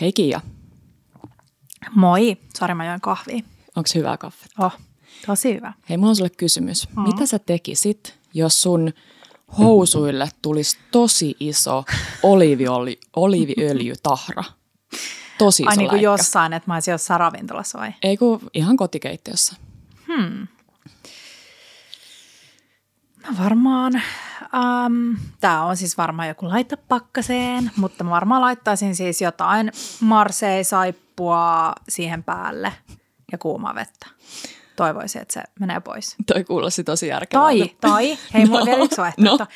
Hei Kiia, Moi. Sori, mä join kahvia. onko hyvää kaffetta? Oh, tosi hyvä. Hei, mulla on sulle kysymys. Mm. Mitä sä tekisit, jos sun housuille tulisi tosi iso oliiviöljy, oliiviöljytahra? Tosi iso Ai niin kuin läikkä. jossain, että mä olisin jossain ravintolassa vai? Ei kun ihan kotikeittiössä. No varmaan, um, tämä on siis varmaan joku laita pakkaseen, mutta mä varmaan laittaisin siis jotain Marseille-saippua siihen päälle ja kuumaa vettä. Toivoisin, että se menee pois. Toi kuulosti tosi järkevältä. Tai, tai, hei mulla on No, vielä yksi vaihtoehto. no.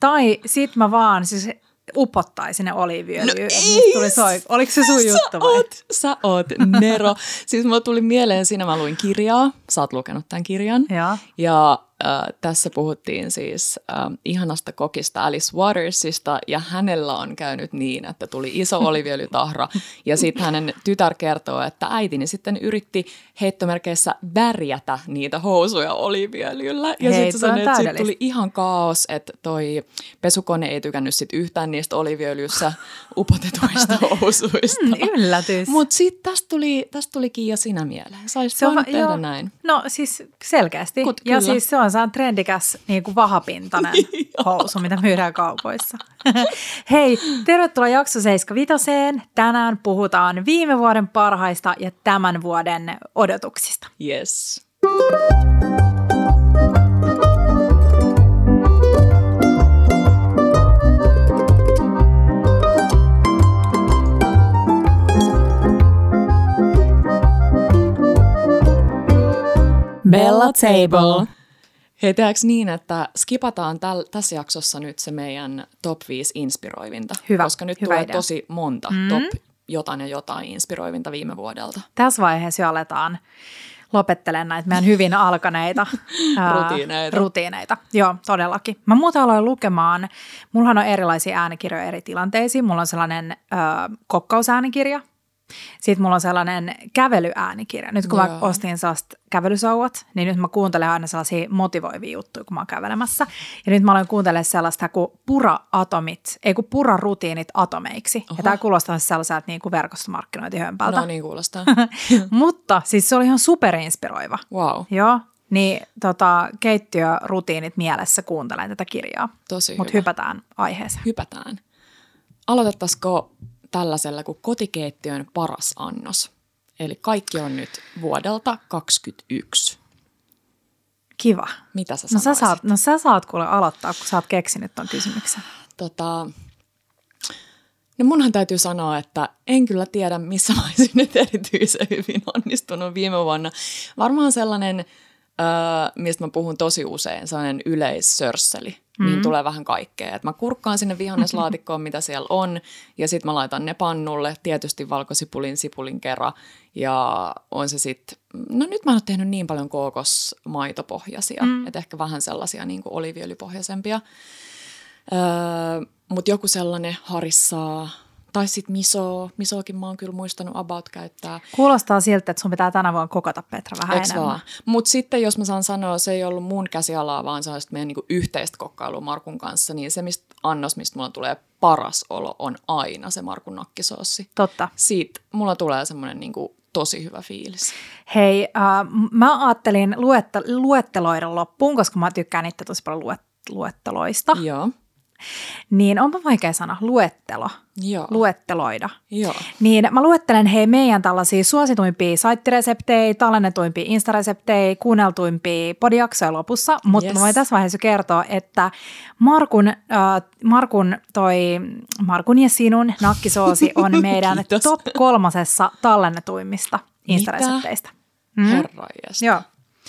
Tai sit mä vaan siis upottaisin ne oliiviöljyyn. No ei, oik- Oliko se sun juttu Sä vai? oot, sä oot Nero. siis mulla tuli mieleen siinä, mä luin kirjaa. Sä oot lukenut tämän kirjan. Joo. Ja äh, tässä puhuttiin siis äh, ihanasta kokista Alice Watersista, ja hänellä on käynyt niin, että tuli iso oliviöljytahra, ja sitten hänen tytär kertoo, että äitini sitten yritti heittomerkeissä värjätä niitä housuja oliviöljyllä, ja sitten sanoi, että sit tuli ihan kaos, että toi pesukone ei tykännyt sit yhtään niistä oliviöljyssä upotetuista housuista. Mm, yllätys. Mutta sitten tästä tuli, tästä tuli Kiia sinä mieleen. Saisit Se on voinut va- tehdä joo. näin. No siis selkeästi. Kut- ja kyllä. siis se on se on trendikäs niin kuin vahapintainen housu, mitä myydään kaupoissa. Hei, tervetuloa jakso 75. Tänään puhutaan viime vuoden parhaista ja tämän vuoden odotuksista. Yes. Bella Table. Hei, tehdäänkö niin, että skipataan täl, tässä jaksossa nyt se meidän top 5 inspiroivinta? Hyvä, Koska nyt hyvä tulee idea. tosi monta mm. top jotain ja jotain inspiroivinta viime vuodelta. Tässä vaiheessa jo aletaan lopettelemaan näitä meidän hyvin alkaneita ää, Rutiineita. rutiineita. Joo, todellakin. Mä muuten aloin lukemaan, mullahan on erilaisia äänikirjoja eri tilanteisiin. Mulla on sellainen ää, kokkausäänikirja, sitten mulla on sellainen kävelyäänikirja. Nyt kun Joo. mä ostin sellaista kävelysauvat, niin nyt mä kuuntelen aina sellaisia motivoivia juttuja, kun mä oon kävelemässä. Ja nyt mä aloin kuuntelemaan sellaista kuin pura-atomit, ei kun pura-rutiinit atomeiksi. Oho. Ja tämä kuulostaa siis sellaiselta niin kuin verkostomarkkinointihömpältä. No niin kuulostaa. Mutta siis se oli ihan superinspiroiva. Wow, Joo, niin tota, keittiörutiinit mielessä kuuntelen tätä kirjaa. tosi Mutta hypätään aiheeseen. Hypätään. Aloitettaisiko tällaisella kuin kotikeittiön paras annos? Eli kaikki on nyt vuodelta 2021. Kiva. Mitä sä No sä, sanoisit? saat, no sä saat kuule aloittaa, kun sä oot keksinyt ton kysymyksen. Tota, no munhan täytyy sanoa, että en kyllä tiedä, missä mä olisin nyt erityisen hyvin onnistunut viime vuonna. Varmaan sellainen, öö, mistä mä puhun tosi usein, sellainen yleissörsseli, mm. mihin tulee vähän kaikkea. Et mä kurkkaan sinne vihanneslaatikkoon, mitä siellä on, ja sitten mä laitan ne pannulle, tietysti valkosipulin sipulin kerran, ja on se sitten, no nyt mä ole tehnyt niin paljon kookosmaitopohjaisia, mm. että ehkä vähän sellaisia niin kuin oliviöljypohjaisempia. Öö, Mutta joku sellainen harissaa, tai sitten miso, misoakin mä oon kyllä muistanut about käyttää. Kuulostaa siltä, että sun pitää tänä vuonna kokata Petra vähän Eks enemmän. Mutta sitten jos mä saan sanoa, se ei ollut mun käsialaa, vaan se on meidän niinku yhteistä kokkailua Markun kanssa, niin se mistä, annos, mistä mulla tulee paras olo, on aina se Markun nakkisoossi. Totta. Siitä mulla tulee semmoinen niinku tosi hyvä fiilis. Hei, äh, mä ajattelin luette, luetteloida loppuun, koska mä tykkään itse tosi paljon luet, luetteloista. Joo. Niin onpa vaikea sana, luettelo, Joo. luetteloida. Joo. Niin mä luettelen hei meidän tällaisia suosituimpia saittireseptejä, tallennetuimpia instareseptejä, kuunneltuimpia podijaksoja lopussa, mutta Yes. mä voin tässä vaiheessa kertoa, että Markun, äh, Markun, toi, Markun ja sinun nakkisoosi on meidän top kolmosessa tallennetuimmista instaresepteistä. Mm. Herra Joo,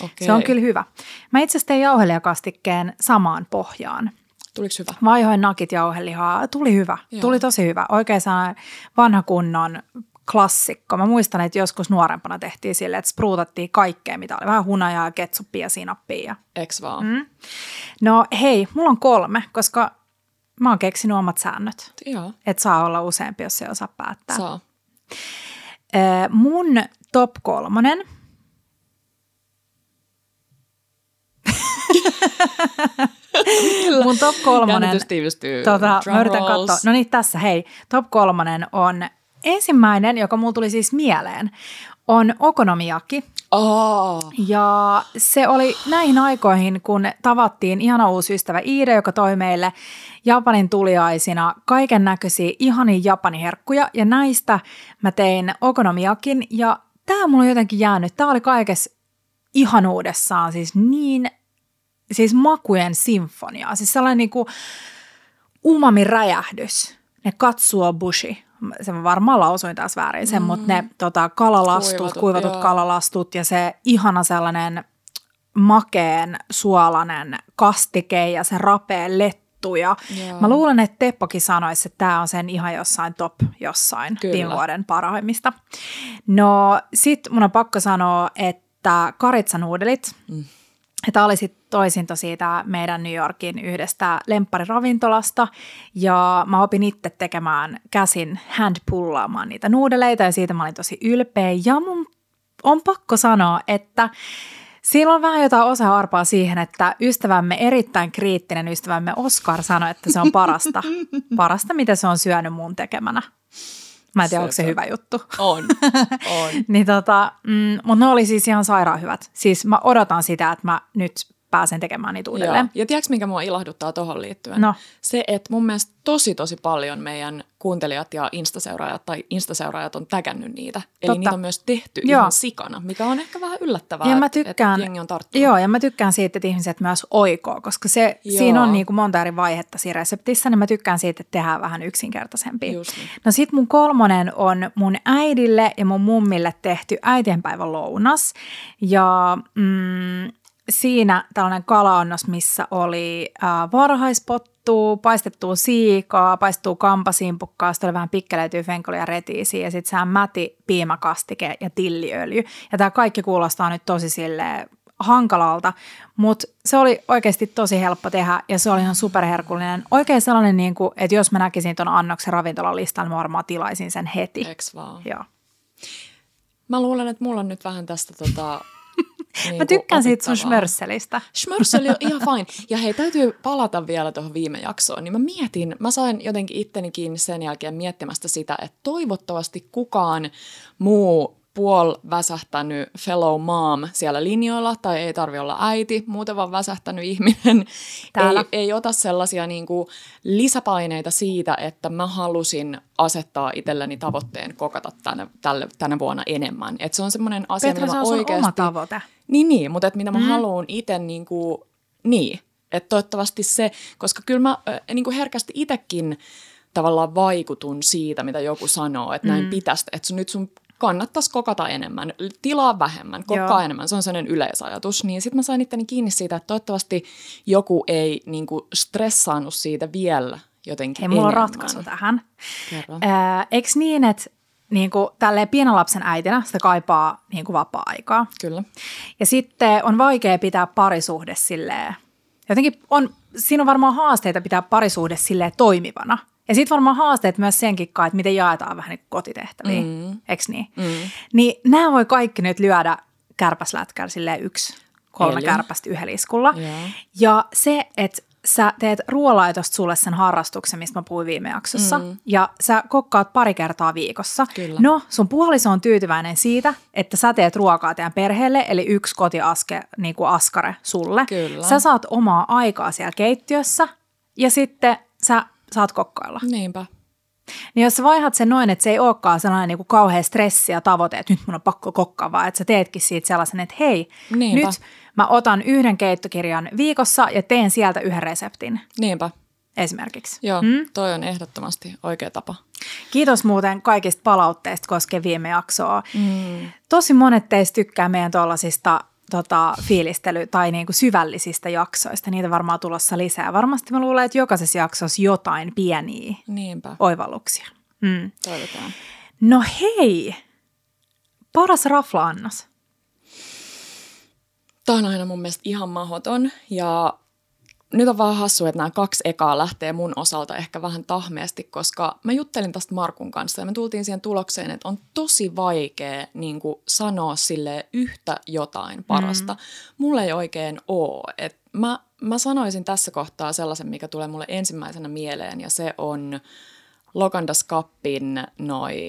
Okei. se on kyllä hyvä. Mä itse asiassa tein jauhelijakastikkeen samaan pohjaan. Tuliko hyvä? Vaihoin nakit jauhelihaa. Tuli hyvä. Joo. Tuli tosi hyvä. Oikein sellainen vanha kunnon klassikko. Mä muistan, että joskus nuorempana tehtiin sille, että spruutattiin kaikkea, mitä oli. Vähän hunajaa, ketsuppia ja sinappia. ja- Eks vaan? Mm. No hei, mulla on kolme, koska mä oon keksinyt omat säännöt. Joo, Että saa olla useampi, jos ei osaa päättää. saa. Mun top kolmonen. mun top kolmonen. Tiivistyy. Tota, mä yritän katsoa. No niin, tässä hei. Top kolmonen on ensimmäinen, joka mulla tuli siis mieleen, on okonomiyaki. Oh. Ja se oli näihin aikoihin, kun tavattiin ihana uusi ystävä Iide, joka toi meille Japanin tuliaisina kaiken näköisiä ihania japaniherkkuja. Ja näistä mä tein okonomiakin ja tämä mulla on jotenkin jäänyt. Tämä oli kaikessa ihanuudessaan siis niin, siis makujen sinfonia. Siis sellainen niinku umami räjähdys. Ne katsuo bushi se mä varmaan lausuin taas väärin sen, mm. mutta ne tota, kalalastut, kuivatut, kuivatut kalalastut ja se ihana sellainen makeen suolainen kastike ja se rapea lettu. Ja mä luulen, että Teppokin sanoisi, että tämä on sen ihan jossain top jossain Kyllä. viime vuoden parhaimmista. No sit mun on pakko sanoa, että karitsanuudelit, mm. Tämä oli sitten toisinto siitä meidän New Yorkin yhdestä lemppariravintolasta ja mä opin itse tekemään käsin handpullaamaan niitä nuudeleita ja siitä mä olin tosi ylpeä. Ja mun on pakko sanoa, että Siinä on vähän jotain osa arpaa siihen, että ystävämme, erittäin kriittinen ystävämme Oskar sanoi, että se on parasta, parasta mitä se on syönyt mun tekemänä. Mä en tiedä, onko se hyvä juttu. On, on. niin tota, mm, mutta ne oli siis ihan sairaan hyvät. Siis mä odotan sitä, että mä nyt pääsen tekemään niitä uudelleen. Joo. Ja tiedätkö, mikä mua ilahduttaa tuohon liittyen? No. Se, että mun mielestä tosi tosi paljon meidän kuuntelijat ja instaseuraajat tai instaseuraajat on tägännyt niitä. Eli Totta. niitä on myös tehty joo. ihan sikana, mikä on ehkä vähän yllättävää, ja mä tykkään, että jengi on tarttunut. Joo, ja mä tykkään siitä, että ihmiset myös oikoo, koska se, siinä on niin kuin monta eri vaihetta siinä reseptissä, niin mä tykkään siitä, että tehdään vähän yksinkertaisempi. niin. No sit mun kolmonen on mun äidille ja mun mummille tehty äitienpäivän lounas. Ja mm, siinä tällainen kalaannos, missä oli äh, varhaispottua, paistettua siikaa, paistettua kampasimpukkaa, sitten oli vähän pikkeleytyy fenkolia ja retiisiä ja sitten sehän mäti, piimakastike ja tilliöljy. Ja tämä kaikki kuulostaa nyt tosi sille hankalalta, mutta se oli oikeasti tosi helppo tehdä ja se oli ihan superherkullinen. Oikein sellainen, niin kuin, että jos mä näkisin tuon annoksen ravintolan listan, mä varmaan tilaisin sen heti. Eks vaan? Joo. Mä luulen, että mulla on nyt vähän tästä tota, niin Mä tykkään siitä sun schmörsselistä. Schmörsseli on ihan fine. Ja hei, täytyy palata vielä tuohon viime jaksoon. Niin mä mietin, mä sain jotenkin itteni kiinni sen jälkeen miettimästä sitä, että toivottavasti kukaan muu puol väsähtänyt fellow mom siellä linjoilla, tai ei tarvi olla äiti, muuten vaan väsähtänyt ihminen, Täällä. ei, ei ota sellaisia niin kuin lisäpaineita siitä, että mä halusin asettaa itselleni tavoitteen kokata tänä, tälle, tänä vuonna enemmän. Et se on semmoinen asia, Petra, mitä mä oikeasti... oma tavoite. Niin, niin mutta et mitä mä mm. haluan itse niin kuin, niin, että toivottavasti se, koska kyllä mä äh, niin kuin herkästi itsekin tavallaan vaikutun siitä, mitä joku sanoo, että näin mm. pitäisi, että nyt sun kannattaisi kokata enemmän, tilaa vähemmän, kokkaa Joo. enemmän, se on sellainen yleisajatus. Niin sitten mä sain itteni kiinni siitä, että toivottavasti joku ei niin kuin, stressaannut siitä vielä jotenkin Hei, mulla on ratkaisu tähän. Äh, eikö niin, että niin kuin, tälleen pienen lapsen äitinä sitä kaipaa niin kuin vapaa-aikaa. Kyllä. Ja sitten on vaikea pitää parisuhde silleen, jotenkin on, siinä on varmaan haasteita pitää parisuhde silleen toimivana – ja sitten varmaan haasteet myös senkin kanssa, että miten jaetaan vähän niin kotitehtäviä, mm. eikö niin? Mm. Niin nämä voi kaikki nyt lyödä kärpäslätkällä silleen yksi, kolme Eli. kärpästä yhdellä iskulla. Yeah. Ja se, että sä teet ruoalaitosta sulle sen harrastuksen, mistä mä puhuin viime jaksossa, mm. ja sä kokkaat pari kertaa viikossa. Kyllä. No, sun puoliso on tyytyväinen siitä, että sä teet ruokaa teidän perheelle, eli yksi kotiaske, niin kuin askare sulle. Kyllä. Sä saat omaa aikaa siellä keittiössä, ja sitten sä saat kokkailla. Niinpä. Niin jos sä vaihat sen noin, että se ei olekaan sellainen niin kuin kauhean stressi ja tavoite, että nyt mun on pakko kokkaa, vaan että sä teetkin siitä sellaisen, että hei, Niinpä. nyt mä otan yhden keittokirjan viikossa ja teen sieltä yhden reseptin. Niinpä. Esimerkiksi. Joo, hmm? toi on ehdottomasti oikea tapa. Kiitos muuten kaikista palautteista koskien viime jaksoa. Mm. Tosi monet teistä tykkää meidän tuollaisista tota, fiilistely- tai niin kuin syvällisistä jaksoista. Niitä varmaan tulossa lisää. Varmasti mä luulen, että jokaisessa jaksossa jotain pieniä Niinpä. oivalluksia. Mm. Toivotaan. No hei, paras rafla-annos. Tämä on aina mun mielestä ihan mahdoton ja nyt on vaan hassu, että nämä kaksi ekaa lähtee mun osalta ehkä vähän tahmeasti, koska mä juttelin tästä Markun kanssa ja me tultiin siihen tulokseen, että on tosi vaikea niin kuin, sanoa sille yhtä jotain parasta. Mm. Mulle ei oikein ole. Et mä, mä sanoisin tässä kohtaa sellaisen, mikä tulee mulle ensimmäisenä mieleen ja se on Lokandas Kappin noi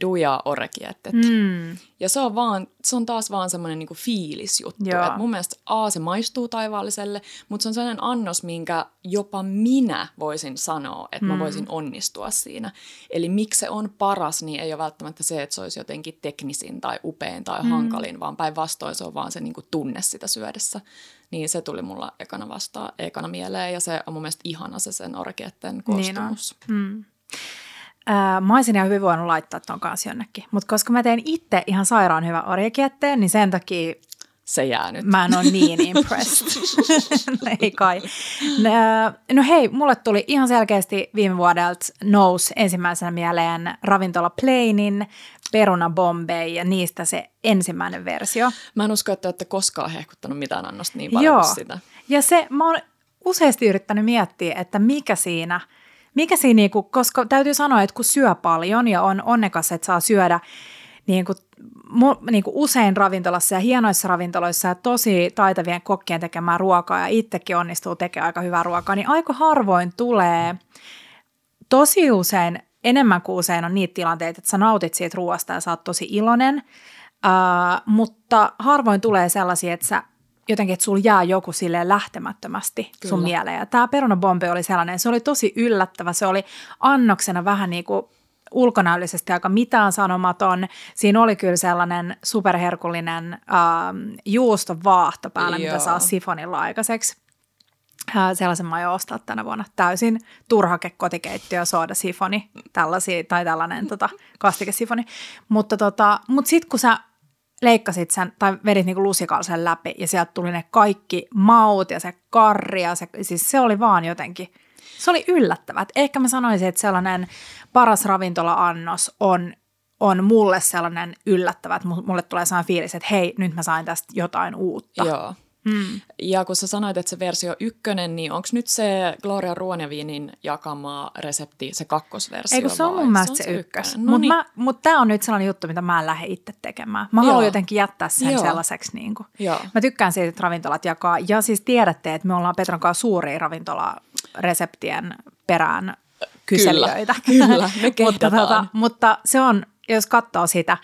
duja orekiettet. Mm. Ja se on, vaan, se on taas vaan semmoinen niinku fiilisjuttu. Et mun mielestä A, se maistuu taivaalliselle, mutta se on sellainen annos, minkä jopa minä voisin sanoa, että mm. mä voisin onnistua siinä. Eli miksi se on paras, niin ei ole välttämättä se, että se olisi jotenkin teknisin tai upein tai mm. hankalin, vaan päinvastoin se on vaan se niinku tunne sitä syödessä. Niin se tuli mulla ekana vastaan, ekana mieleen ja se on mun mielestä ihana se sen orkeetten koostumus. Niin mm. Ää, mä olisin ihan hyvin voinut laittaa ton kanssa jonnekin, mutta koska mä teen itse ihan sairaan hyvä orjekietteen, niin sen takia se jää nyt. Mä en ole niin impressed. Ei kai. No hei, mulle tuli ihan selkeästi viime vuodelta nousi ensimmäisenä mieleen ravintola Plainin peruna Bombay ja niistä se ensimmäinen versio. Mä en usko, että olette koskaan hehkuttanut mitään annosta niin paljon Joo. sitä. Ja se, mä oon useasti yrittänyt miettiä, että mikä siinä – mikä siinä, niinku, koska täytyy sanoa, että kun syö paljon ja on onnekas, että saa syödä niin kuin, mu, niin kuin usein ravintolassa ja hienoissa ravintoloissa ja tosi taitavien kokkien tekemään ruokaa ja itsekin onnistuu tekemään aika hyvää ruokaa, niin aika harvoin tulee tosi usein, enemmän kuin usein on niitä tilanteita, että sä nautit siitä ruoasta ja sä oot tosi iloinen, uh, mutta harvoin tulee sellaisia, että sä jotenkin, että sulla jää joku sille lähtemättömästi Kyllä. sun mieleen. Ja tämä perunabombe oli sellainen, se oli tosi yllättävä, se oli annoksena vähän niin kuin ulkonäöllisesti aika mitään sanomaton. Siinä oli kyllä sellainen superherkullinen ähm, juustovaahto päällä, Joo. mitä saa sifonilla aikaiseksi. Äh, sellaisen mä aion ostaa tänä vuonna. Täysin turhake kotikeittiö, sooda sifoni, tällaisia, tai tällainen tota, kastikesifoni. Mutta tota, mut sitten kun sä leikkasit sen tai vedit niinku lusikalla sen läpi ja sieltä tuli ne kaikki maut ja se karri ja se, siis se oli vaan jotenkin, se oli yllättävät. Ehkä mä sanoisin, että sellainen paras ravintola-annos on, on mulle sellainen yllättävä, että mulle tulee sellainen fiilis, että hei, nyt mä sain tästä jotain uutta. Joo. Mm. Ja kun sä sanoit, että se versio ykkönen, niin onko nyt se Gloria Ruoneviinin jakama resepti se kakkosversio Eikö se on mun mielestä se, se ykkös. No Mutta niin. mut tämä on nyt sellainen juttu, mitä mä en lähde itse tekemään. Mä Joo. haluan jotenkin jättää sen Joo. sellaiseksi. Niin kuin. Joo. Mä tykkään siitä, että ravintolat jakaa. Ja siis tiedätte, että me ollaan Petron kanssa suuria ravintolareseptien perään kyselijöitä. Kyllä, kyllä me mutta, tota, mutta se on, jos katsoo sitä,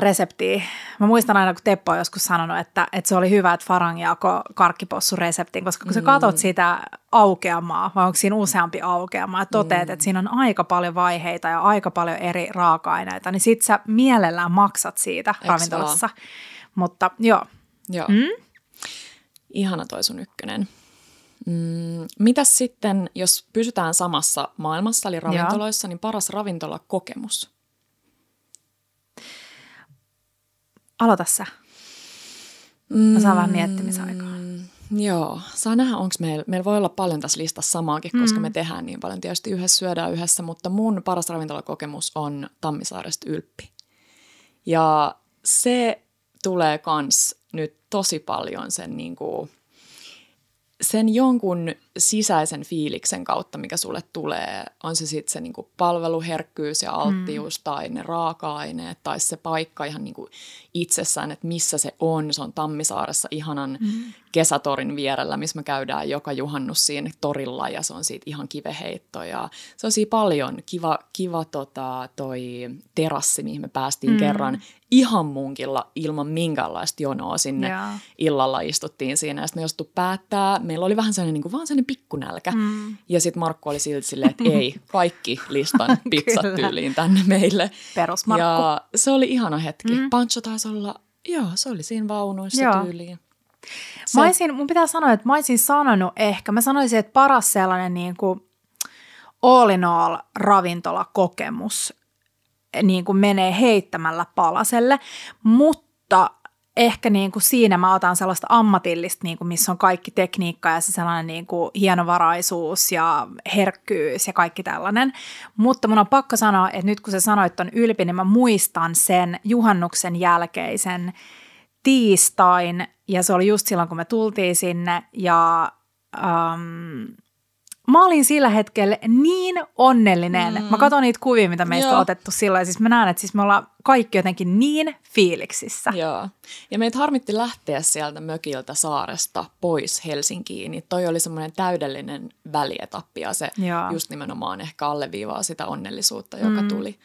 reseptiä. Mä muistan aina, kun Teppo on joskus sanonut, että, että se oli hyvä, että Farang jako karkkipossu reseptin, koska kun sä katot mm. sitä aukeamaa, vai onko siinä useampi aukeama, ja toteat, mm. että siinä on aika paljon vaiheita ja aika paljon eri raaka-aineita, niin sit sä mielellään maksat siitä Eks ravintolassa. Vaan? Mutta joo. Joo. Mm? Ihana toi sun ykkönen. Mm, mitäs sitten, jos pysytään samassa maailmassa, eli ravintoloissa, Joo. niin paras ravintolakokemus? Aloita sä. Mä saan mm, vähän miettimisaikaa. Joo, saa nähdä, onko meillä, meillä voi olla paljon tässä listassa samaakin, koska mm. me tehdään niin paljon. Tietysti yhdessä syödään yhdessä, mutta mun paras ravintolakokemus on Tammisaaresta Ylppi. Ja se tulee kans nyt tosi paljon sen niin kuin sen jonkun sisäisen fiiliksen kautta, mikä sulle tulee, on se sitten se niinku palveluherkkyys ja alttius mm. tai ne raaka-aineet tai se paikka ihan niinku itsessään, että missä se on. Se on Tammisaaressa ihanan mm. kesätorin vierellä, missä me käydään joka juhannus siinä torilla ja se on siitä ihan kiveheitto ja se on siinä paljon kiva, kiva tota, toi terassi, mihin me päästiin mm. kerran ihan munkilla ilman minkäänlaista jonoa sinne. Yeah. Illalla istuttiin siinä ja sitten me jostu päättää. Meillä oli vähän sellainen, niin kuin, vaan sellainen pikkunälkä. Mm. Ja sitten Markku oli silti silleen, että ei, kaikki listan pizzat tyyliin tänne meille. Perusmarkku. Ja se oli ihana hetki. Mm. Pancho taisi olla, joo, se oli siinä vaunuissa joo. tyyliin. Se... Mä olisin, mun pitää sanoa, että mä olisin sanonut ehkä, mä sanoisin, että paras sellainen niin kuin all in all ravintolakokemus niin kuin menee heittämällä palaselle, mutta ehkä niin kuin siinä mä otan sellaista ammatillista, niin kuin missä on kaikki tekniikka ja se sellainen niin kuin hienovaraisuus ja herkkyys ja kaikki tällainen. Mutta mun on pakko sanoa, että nyt kun sä sanoit ton ylpi, niin mä muistan sen juhannuksen jälkeisen tiistain ja se oli just silloin, kun me tultiin sinne ja um, mä olin sillä hetkellä niin onnellinen. Mm. Mä katson niitä kuvia, mitä meistä Joo. on otettu silloin. Siis mä näen, että siis me ollaan kaikki jotenkin niin fiiliksissä. Joo. Ja meitä harmitti lähteä sieltä mökiltä saaresta pois Helsinkiin. Niin toi oli semmoinen täydellinen välietappi ja se Joo. just nimenomaan ehkä alleviivaa sitä onnellisuutta, joka mm. tuli.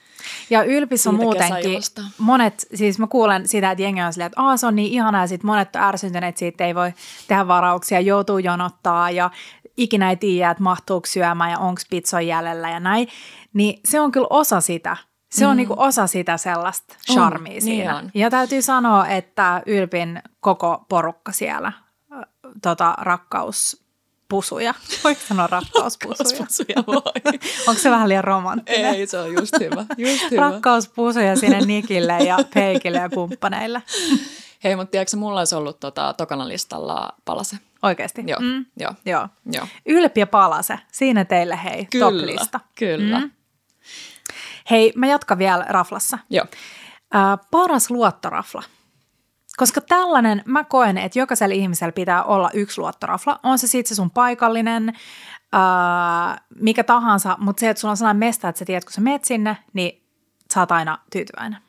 Ja Ylpis on muutenkin, monet, siis mä kuulen sitä, että jengi on silleen, että Aa, se on niin ihanaa ja sit monet on ärsyntyneet siitä, ei voi tehdä varauksia, joutuu jonottaa ja ikinä ei tiedä, että mahtuuko syömään ja onko pizza jäljellä ja näin, niin se on kyllä osa sitä. Se mm. on niinku osa sitä sellaista charmia on, niin siinä. Niin on. Ja täytyy sanoa, että Ylpin koko porukka siellä, tota, rakkaus pusuja. Voiko sanoa rakkauspusuja? Rakkauspusuja voi. Onko se vähän liian romanttinen? Ei, se on just hyvä. Just hyvä. Rakkauspusuja sinne Nikille ja Peikille ja kumppaneille. Hei, mutta tiedätkö, mulla olisi ollut tota, tokana listalla palase. Oikeasti? Joo, mm. joo. joo. joo. Ylpi ja palase, siinä teille hei, kyllä, top-lista. Kyllä, mm. Hei, mä jatkan vielä raflassa. Joo. Äh, paras luottorafla. Koska tällainen, mä koen, että jokaisella ihmisellä pitää olla yksi luottorafla. On se sitten se sun paikallinen, äh, mikä tahansa, mutta se, että sulla on sellainen mesta, että sä tiedät, kun sä menet sinne, niin sä oot aina tyytyväinen.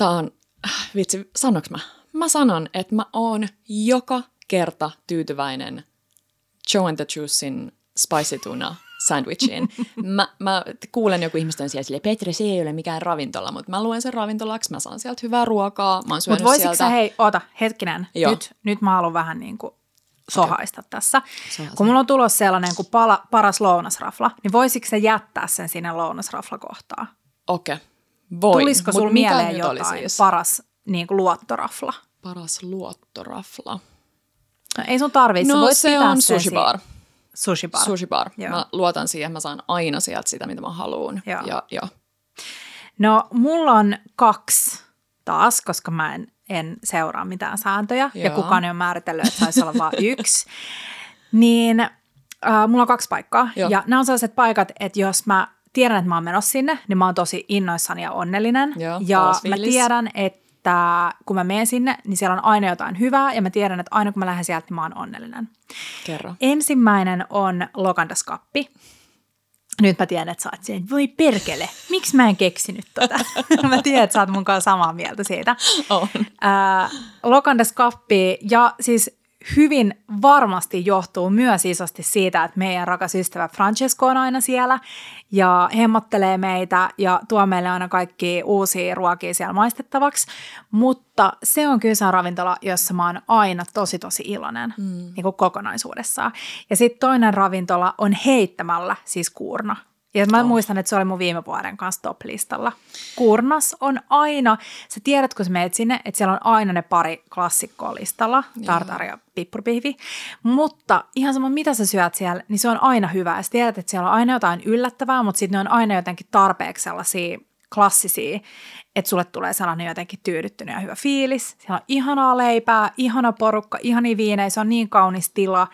Tämä on, äh, vitsi, sanoks mä? Mä sanon, että mä oon joka kerta tyytyväinen Joe and the Juicein spicy tuna sandwichiin. Mä, mä kuulen joku ihmisten siellä Petri, se ei ole mikään ravintola, mutta mä luen sen ravintolaksi, mä saan sieltä hyvää ruokaa, mä oon Mutta voisitko sieltä... sä, hei, oota, hetkinen, nyt, nyt mä haluan vähän niin kuin sohaista okay. tässä. Sohaisen. Kun mulla on tulossa sellainen kuin pala, paras lounasrafla, niin voisitko sä jättää sen sinne lounasrafla-kohtaan? Okei, okay. Voin. Tulisiko sulla mieleen jotain siis? paras niin kuin luottorafla? Paras luottorafla. No, ei sun tarvitse. No se on sushi bar. Sushi bar. Sushi bar. Joo. Mä luotan siihen, mä saan aina sieltä sitä, mitä mä haluan. Joo. Ja, ja. No mulla on kaksi taas, koska mä en, en seuraa mitään sääntöjä Joo. ja kukaan ei ole määritellyt, että saisi olla vain yksi. Niin äh, mulla on kaksi paikkaa Joo. ja nämä on sellaiset paikat, että jos mä tiedän, että mä oon menossa sinne, niin mä oon tosi innoissani ja onnellinen. Joo, ja mä tiedän, että kun mä menen sinne, niin siellä on aina jotain hyvää ja mä tiedän, että aina kun mä lähden sieltä, niin mä oon onnellinen. Kerro. Ensimmäinen on Lokandaskappi. Nyt mä tiedän, että sä oot siihen, voi perkele, miksi mä en keksinyt tota? mä tiedän, että sä oot mun kanssa samaa mieltä siitä. On. Äh, Lokandaskappi ja siis hyvin varmasti johtuu myös isosti siitä, että meidän rakas ystävä Francesco on aina siellä ja hemmottelee meitä ja tuo meille aina kaikki uusia ruokia siellä maistettavaksi. Mutta se on kyllä se ravintola, jossa mä oon aina tosi tosi iloinen mm. niin kuin kokonaisuudessaan. Ja sitten toinen ravintola on heittämällä, siis Kuurna. Ja mä oh. muistan, että se oli mun viime vuoden kanssa top-listalla. Kurnas on aina, sä tiedät kun sä meet sinne, että siellä on aina ne pari klassikkoa listalla, tartar ja pippurpihvi. Mutta ihan sama mitä sä syöt siellä, niin se on aina hyvä. Ja sä tiedät, että siellä on aina jotain yllättävää, mutta sitten ne on aina jotenkin tarpeeksi sellaisia klassisia, että sulle tulee sellainen jotenkin tyydyttynyt ja hyvä fiilis. Siellä on ihanaa leipää, ihana porukka, ihani viinejä, se on niin kaunis tila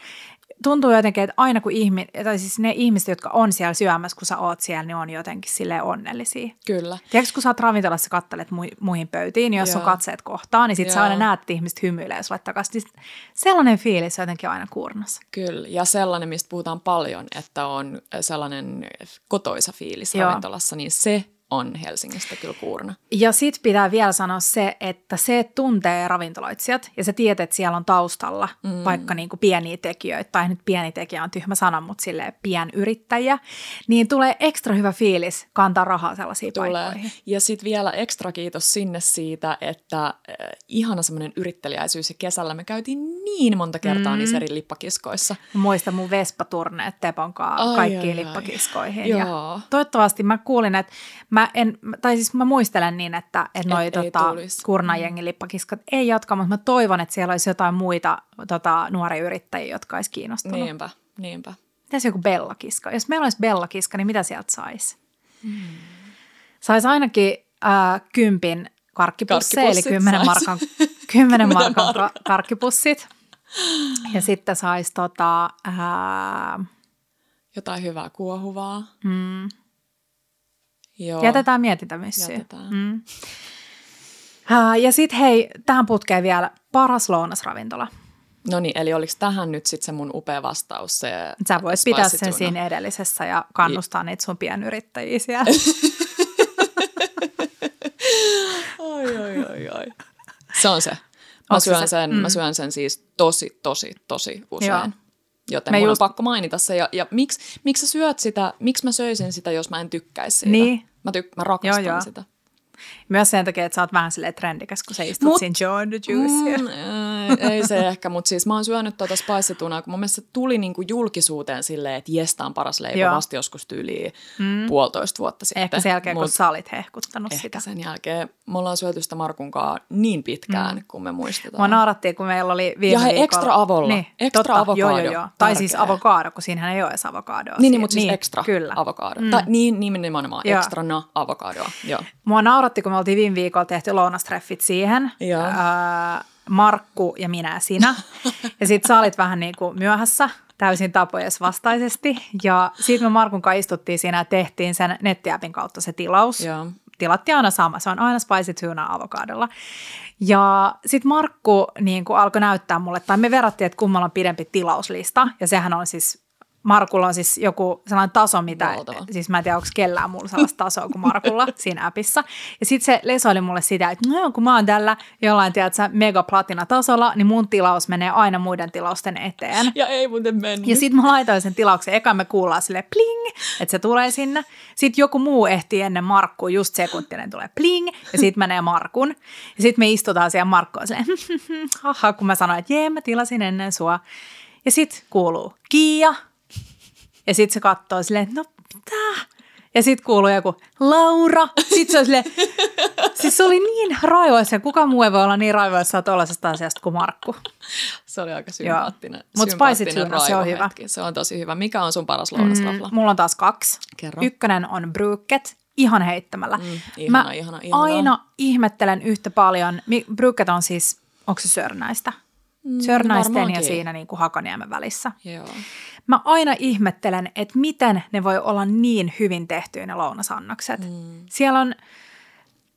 tuntuu jotenkin, että aina kun ihmi, tai siis ne ihmiset, jotka on siellä syömässä, kun sä oot siellä, niin on jotenkin sille onnellisia. Kyllä. Tiedätkö, kun sä oot ravintolassa kattelet mu- muihin pöytiin, niin jos Joo. on katseet kohtaan, niin sit Joo. sä aina näet, että ihmiset hymyilee sulle takaisin. Siis sellainen fiilis on jotenkin aina kuurnassa. Kyllä, ja sellainen, mistä puhutaan paljon, että on sellainen kotoisa fiilis Joo. ravintolassa, niin se on Helsingistä kyllä kuurna. Ja sitten pitää vielä sanoa se, että se tuntee ravintoloitsijat ja se tiedät, että siellä on taustalla mm. vaikka niin kuin pieniä tekijöitä, tai nyt pieni tekijä on tyhmä sana, mutta silleen pienyrittäjiä, niin tulee ekstra hyvä fiilis kantaa rahaa sellaisiin tulee. paikkoihin. Ja sitten vielä ekstra kiitos sinne siitä, että äh, ihana semmoinen yrittäjäisyys ja kesällä me käytiin niin monta kertaa mm. niissä eri lippakiskoissa. Muista mun Vespa-turneet Tepon kanssa kaikkiin ai, lippakiskoihin. Ai. Ja toivottavasti mä kuulin, että Mä en, tai siis mä muistelen niin, että, että noi Et tota, kurnajengin mm. lippakiskat ei jatka, mutta mä toivon, että siellä olisi jotain muita tota, nuoria yrittäjiä, jotka olisi kiinnostunut. Niinpä, niinpä. Mitäs joku bellakiska? Jos meillä olisi bellakiska, niin mitä sieltä saisi? Hmm. Saisi ainakin äh, kympin karkkipusseja, eli kymmenen markan, kymmenen markan ka- karkkipussit. Ja sitten saisi tota, äh, jotain hyvää kuohuvaa. Mm. Joo. Jätetään mietintämissyyn. Jätetään. Mm. Ja sitten hei, tähän putkeen vielä paras lounasravintola. No niin, eli oliko tähän nyt sitten se mun upea vastaus? Se Sä voit pitää sen tuna? siinä edellisessä ja kannustaa niitä sun pienyrittäjiä siellä. Oi, oi, oi, oi. Se on se. Mä Onks syön, se? sen, Mm. mä syön sen siis tosi, tosi, tosi usein. Joo. Joten Me mun just- on pakko mainita se. Ja, ja miksi, miksi sä syöt sitä, miksi mä söisin sitä, jos mä en tykkäisi siitä? Niin. Mä, tyk- mä rakastan Joo, joo. sitä. Myös sen takia, että sä oot vähän silleen trendikäs, kun sä istut Mut- siinä Joe the Juice. Mm, ei, ei se ehkä, mutta siis mä oon syönyt tuota spicetunaa, kun mun mielestä se tuli niinku julkisuuteen silleen, että jes, tää on paras leipä Joo. vasta joskus tyyliin mm. puolitoista vuotta sitten. Ehkä sen jälkeen, kun Mut sä olit hehkuttanut ehkä sitä. sen jälkeen me ollaan syöty sitä Markunkaa niin pitkään, mm. kun me muistetaan. Mua naurattiin, kun meillä oli viime Ja hei, viikolla... extra avolla. Niin, Extra totta, avokado. Joo, joo, joo. Tai siis avokado, kun siinähän ei ole edes avokadoa. Niin, niin mutta siis ekstra Kyllä. avokado. Mm. Tai niin, niin nimenomaan, Joo. ekstrana avokadoa. Joo. Mua nauratti, kun me oltiin viime viikolla tehty lounastreffit siihen. Joo. Ää, Markku ja minä ja sinä. ja sit sä olit vähän niin kuin myöhässä täysin tapojes vastaisesti. Ja siitä me Markun kanssa istuttiin siinä ja tehtiin sen nettiäpin kautta se tilaus. Joo. Tilattiin aina sama, se on aina spicy tuna avokadolla. Ja sitten Markku niin kuin alkoi näyttää mulle, tai me verrattiin, että kummalla on pidempi tilauslista. Ja sehän on siis, Markulla on siis joku sellainen taso, mitä, Valtava. siis mä en tiedä, onko kellään mulla sellaista tasoa kuin Markulla siinä appissa. Ja sitten se lesoili mulle sitä, että no, kun mä oon tällä jollain, tiedätkö, megaplatina-tasolla, niin mun tilaus menee aina muiden tilausten eteen. Ja ei muuten mennyt. Ja sitten mä laitoin sen tilauksen, eka me kuullaan sille pling, että se tulee sinne. Sitten joku muu ehtii ennen Markkua, just sekuntinen tulee pling, ja sitten menee Markun. Ja sitten me istutaan siellä Markkoon silleen, haha, kun mä sanoin, että jee, mä tilasin ennen sua. Ja sitten kuuluu Kiia, ja sitten se katsoo silleen, no mitä? Ja sitten kuuluu joku Laura. Sitten se on silleen, siis se oli niin raivoissa. Kuka muu ei voi olla niin raivoissa tuollaisesta asiasta kuin Markku. Se oli aika sympaattinen. Mut sympaattinen spicy tuna, se on raivohetki. Se on tosi hyvä. Mikä on sun paras lounasrafla? Mm, mulla on taas kaksi. Kerro. Ykkönen on brukket, ihan heittämällä. Mm, ihana, Mä ihana, ihana. aina ihmettelen yhtä paljon. Brukket on siis, onko se sörnäistä? Mm, Sörnäisten ja varmaankin. siinä niin kuin Hakaniemen välissä. Joo. Mä aina ihmettelen, että miten ne voi olla niin hyvin tehtyjä ne lounasannokset. Mm. Siellä, on,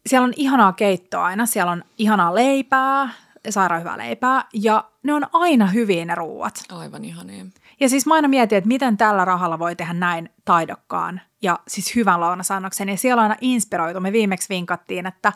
siellä on ihanaa keittoa aina, siellä on ihanaa leipää, sairaan hyvää leipää ja ne on aina hyviä ne ruuat. Aivan ihania. Ja siis mä aina mietin, että miten tällä rahalla voi tehdä näin taidokkaan ja siis hyvän lounasannoksen. Ja siellä on aina inspiroitu. Me viimeksi vinkattiin, että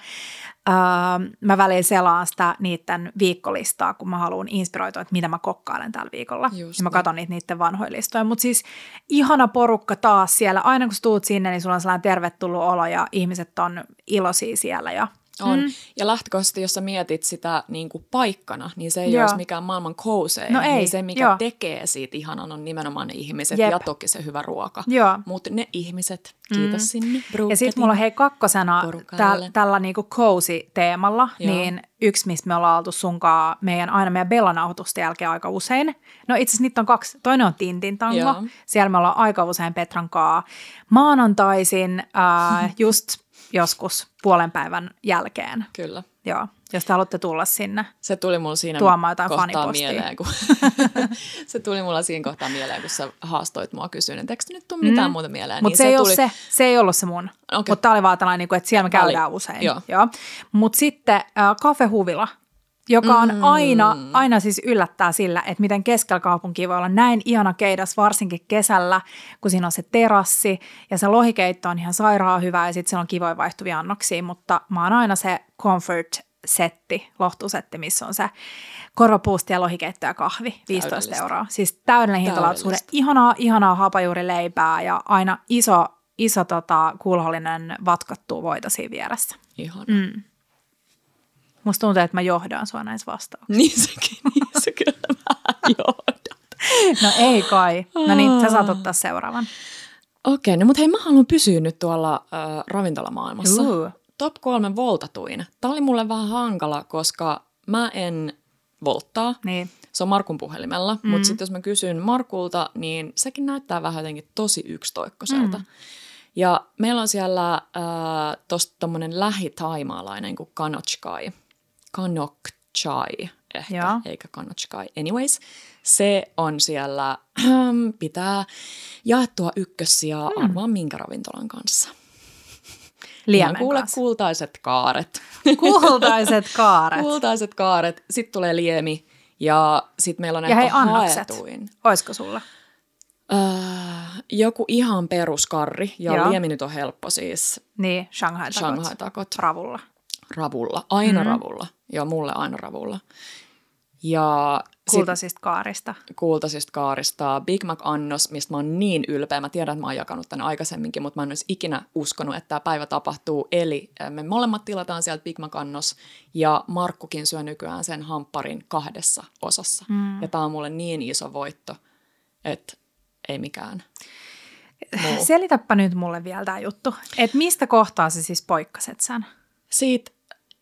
ää, mä välillä selaan sitä niiden viikkolistaa, kun mä haluan inspiroitua, että mitä mä kokkailen tällä viikolla. Just ja mä katson niitä niiden vanhoja listoja. Mutta siis ihana porukka taas siellä. Aina kun sä tuut sinne, niin sulla on sellainen tervetullut olo ja ihmiset on iloisia siellä. Ja On. Mm. Ja lähtökohtaisesti, jos sä mietit sitä niin kuin paikkana, niin se ei Joo. olisi mikään maailman kousein. No ei, niin se, mikä joo. tekee siitä ihanan, on nimenomaan ne ihmiset Jep. ja toki se hyvä ruoka. Mutta ne ihmiset, kiitos mm. sinne Ja sitten mulla on hei kakkosena täl, tällä niinku cozy-teemalla, Joo. niin yksi, mistä me ollaan oltu sunkaan meidän, aina meidän Bella-nauhoitusten jälkeen aika usein. No itse asiassa niitä on kaksi. Toinen on Tintin tango. Joo. Siellä me ollaan aika usein Petran kaa maanantaisin äh, just joskus puolen päivän jälkeen. Kyllä. Joo, jos te haluatte tulla sinne. Se tuli mulla siinä Tuomaan jotain kohtaa mieleen, kun se tuli mulla siinä kohtaa mieleen, kun sä haastoit mua kysyin, että eikö nyt tule mitään mm. muuta mieleen. Mutta niin se, ei tuli... se, se ei ollut se mun. Okei. Mutta tämä oli vaan tällainen, niinku, että siellä me käydään usein. joo. Joo. Mutta sitten äh, Cafe Huvila, joka on Mm. aina, aina siis yllättää sillä, että miten keskellä kaupunkia voi olla näin ihana keidas, varsinkin kesällä, kun siinä on se terassi ja se lohikeitto on ihan sairaan hyvä ja sitten siellä on kivoja vaihtuvia annoksia, mutta mä oon aina se comfort-setti, lohtusetti, missä on se korvapuusti ja lohikeitto ja kahvi, 15 Täydellistä. euroa. Siis täydellinen hintalaatuisuuden, ihanaa, ihanaa hapajuurileipää ja aina iso, iso tota, kulhollinen vatkattu voita siinä vieressä. Ihan. Mm. Musta tuntuu, että mä johdan sua näissä vastauksissa. Niin sekin, niin se kyllä vähän johdat. No ei kai. No niin, sä saat ottaa seuraavan. Okei, no mutta hei, mä haluan pysyä nyt tuolla äh, ravintolamaailmassa. Uu. Top kolme voltatuin. Tämä oli mulle vähän hankala, koska mä en volttaa. Niin. Se on Markun puhelimella, mm. mutta sitten jos mä kysyn Markulta, niin sekin näyttää vähän jotenkin tosi yksitoikkoiselta. Mm. Ja meillä on siellä äh, tosta tommonen lähitaimaalainen kuin Kanokchai. Kanokchai ehkä, Joo. eikä Kanokchai. Anyways, se on siellä, pitää jaettua ykkössijaa mm. arvaa minkä ravintolan kanssa. Liemen kuule kanssa. kultaiset kaaret. Kultaiset kaaret. Kultaiset kaaret. Sitten tulee liemi Ja sitten meillä on Ja hei, annokset. haetuin. Oisko sulla? Öö, joku ihan peruskarri, ja Joo. liemi nyt on helppo siis Niin, Shanghai takot. Shanghai-takot Ravulla. ravulla, aina mm. ravulla. Joo, mulle aina ravulla. Ja sitten Kultaisista kaarista. kultaisista kaarista Big Mac-annos, mistä mä oon niin ylpeä. Mä tiedän, että mä oon jakanut tämän aikaisemminkin, mutta mä en olisi ikinä uskonut, että tämä päivä tapahtuu. Eli äh, me molemmat tilataan sieltä Big Mac-annos ja Markkukin syö nykyään sen hampparin kahdessa osassa. Mm. Ja tämä on mulle niin iso voitto, että ei mikään muu. Selitäpä nyt mulle vielä tämä juttu. Että mistä kohtaa sä siis poikkaset sen? Siitä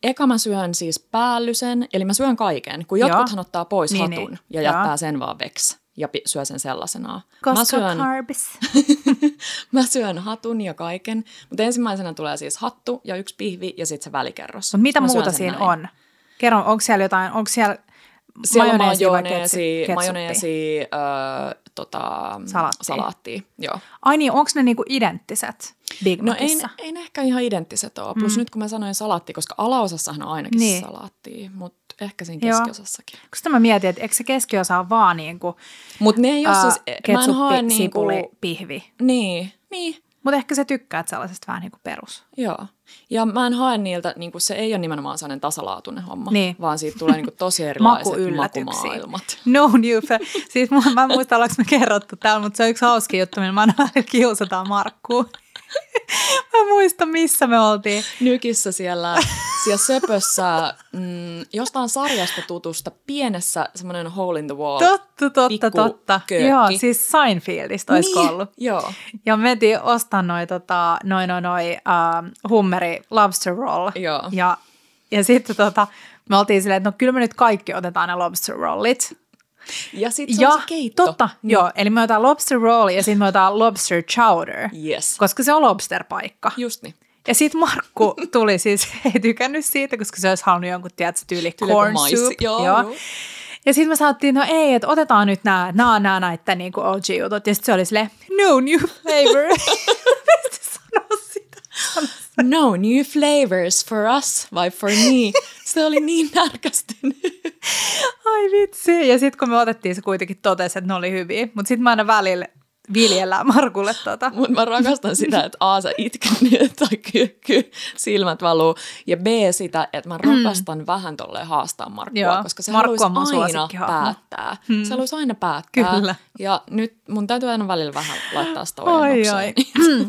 eka mä syön siis päällysen, eli mä syön kaiken, kun jotkuthan ottaa pois Niin, hatun niin. ja Joo. jättää sen vaan veksi ja pi- syö sen sellaisenaan. Koska mä syön, carbs. mä syön hatun ja kaiken, mutta ensimmäisenä tulee siis hattu ja yksi pihvi ja sitten se välikerros. Mutta mitä Mä muuta siinä näin. on? Kerro, onko siellä jotain, onko siellä Siellä on majoneesi, majoneesi äh, tota, Salaattia. salaattia. Joo. Ai niin, onko ne niinku identtiset Big No ei, ei ne ehkä ihan identtiset ole. Plus mm. nyt kun mä sanoin salaatti, koska alaosassahan on ainakin Niin. salaattia, mutta ehkä siinä Joo. keskiosassakin. Koska mä mietin, että eikö se keskiosa ole vaan niinku, Mutta ne ei ole ää, siis, mä en ketsuppi, hae niinku, sipuli, pihvi. niin, niin, Mutta ehkä sä tykkäät sellaisesta vähän niin kuin perus. joo. Ja mä en hae niiltä, niinku, se ei ole nimenomaan sellainen tasalaatuinen homma, Niin. vaan siitä tulee niinku tosi erilaiset makumaailmat. No new Siis mä, mä en muista, ollaanko me kerrottu täällä, mutta se on yksi hauska juttu, millä mä aina kiusataan Markkuu. Mä muista, missä me oltiin. Nykissä siellä, siellä söpössä, mm, jostain sarjasta tutusta, pienessä semmoinen hole in the wall. Totta, totta, totta. köökki. Joo, siis Seinfeldistä olisiko niin, ollut. Joo, Ja me mentiin ostaa noi, tota, noi, noi, noi uh, hummeri lobster roll. Joo. Ja, ja sitten tota, me oltiin silleen, että no kyllä me nyt kaikki otetaan ne lobster rollit. Ja sitten se ja on se keitto. totta, niin. joo. Eli me otetaan lobster roll ja sitten me otetaan lobster chowder, Yes, koska se on lobster-paikka. just niin. Ja sitten Markku tuli siis, ei tykännyt siitä, koska se olisi halunnut jonkun, tiedätkö, tyyli corn soup. Joo, joo. Ja sitten me sanottiin, no ei, että otetaan nyt nämä, nämä, nämä näitä niin OG-jutut. Ja sitten se oli silleen, no new flavor. Mistä sanoa sitä? Sano sitä. No new flavors for us vai for me. Se oli niin närkästynyt. Ai vitsi. Ja sitten kun me otettiin, se kuitenkin totesi, että ne oli hyviä. Mutta sitten mä aina välillä viljellään Markulle tota. Mutta mä rakastan sitä, että A, sä itket tai ky, ky, silmät valuu. Ja B, sitä, että mä rakastan mm. vähän tolleen haastaa Markkua, Joo. koska se Markku haluaisi aina päättää. Hmm. Se haluaisi aina päättää. Kyllä. Ja nyt mun täytyy aina välillä vähän laittaa sitä ojennukseen. oi.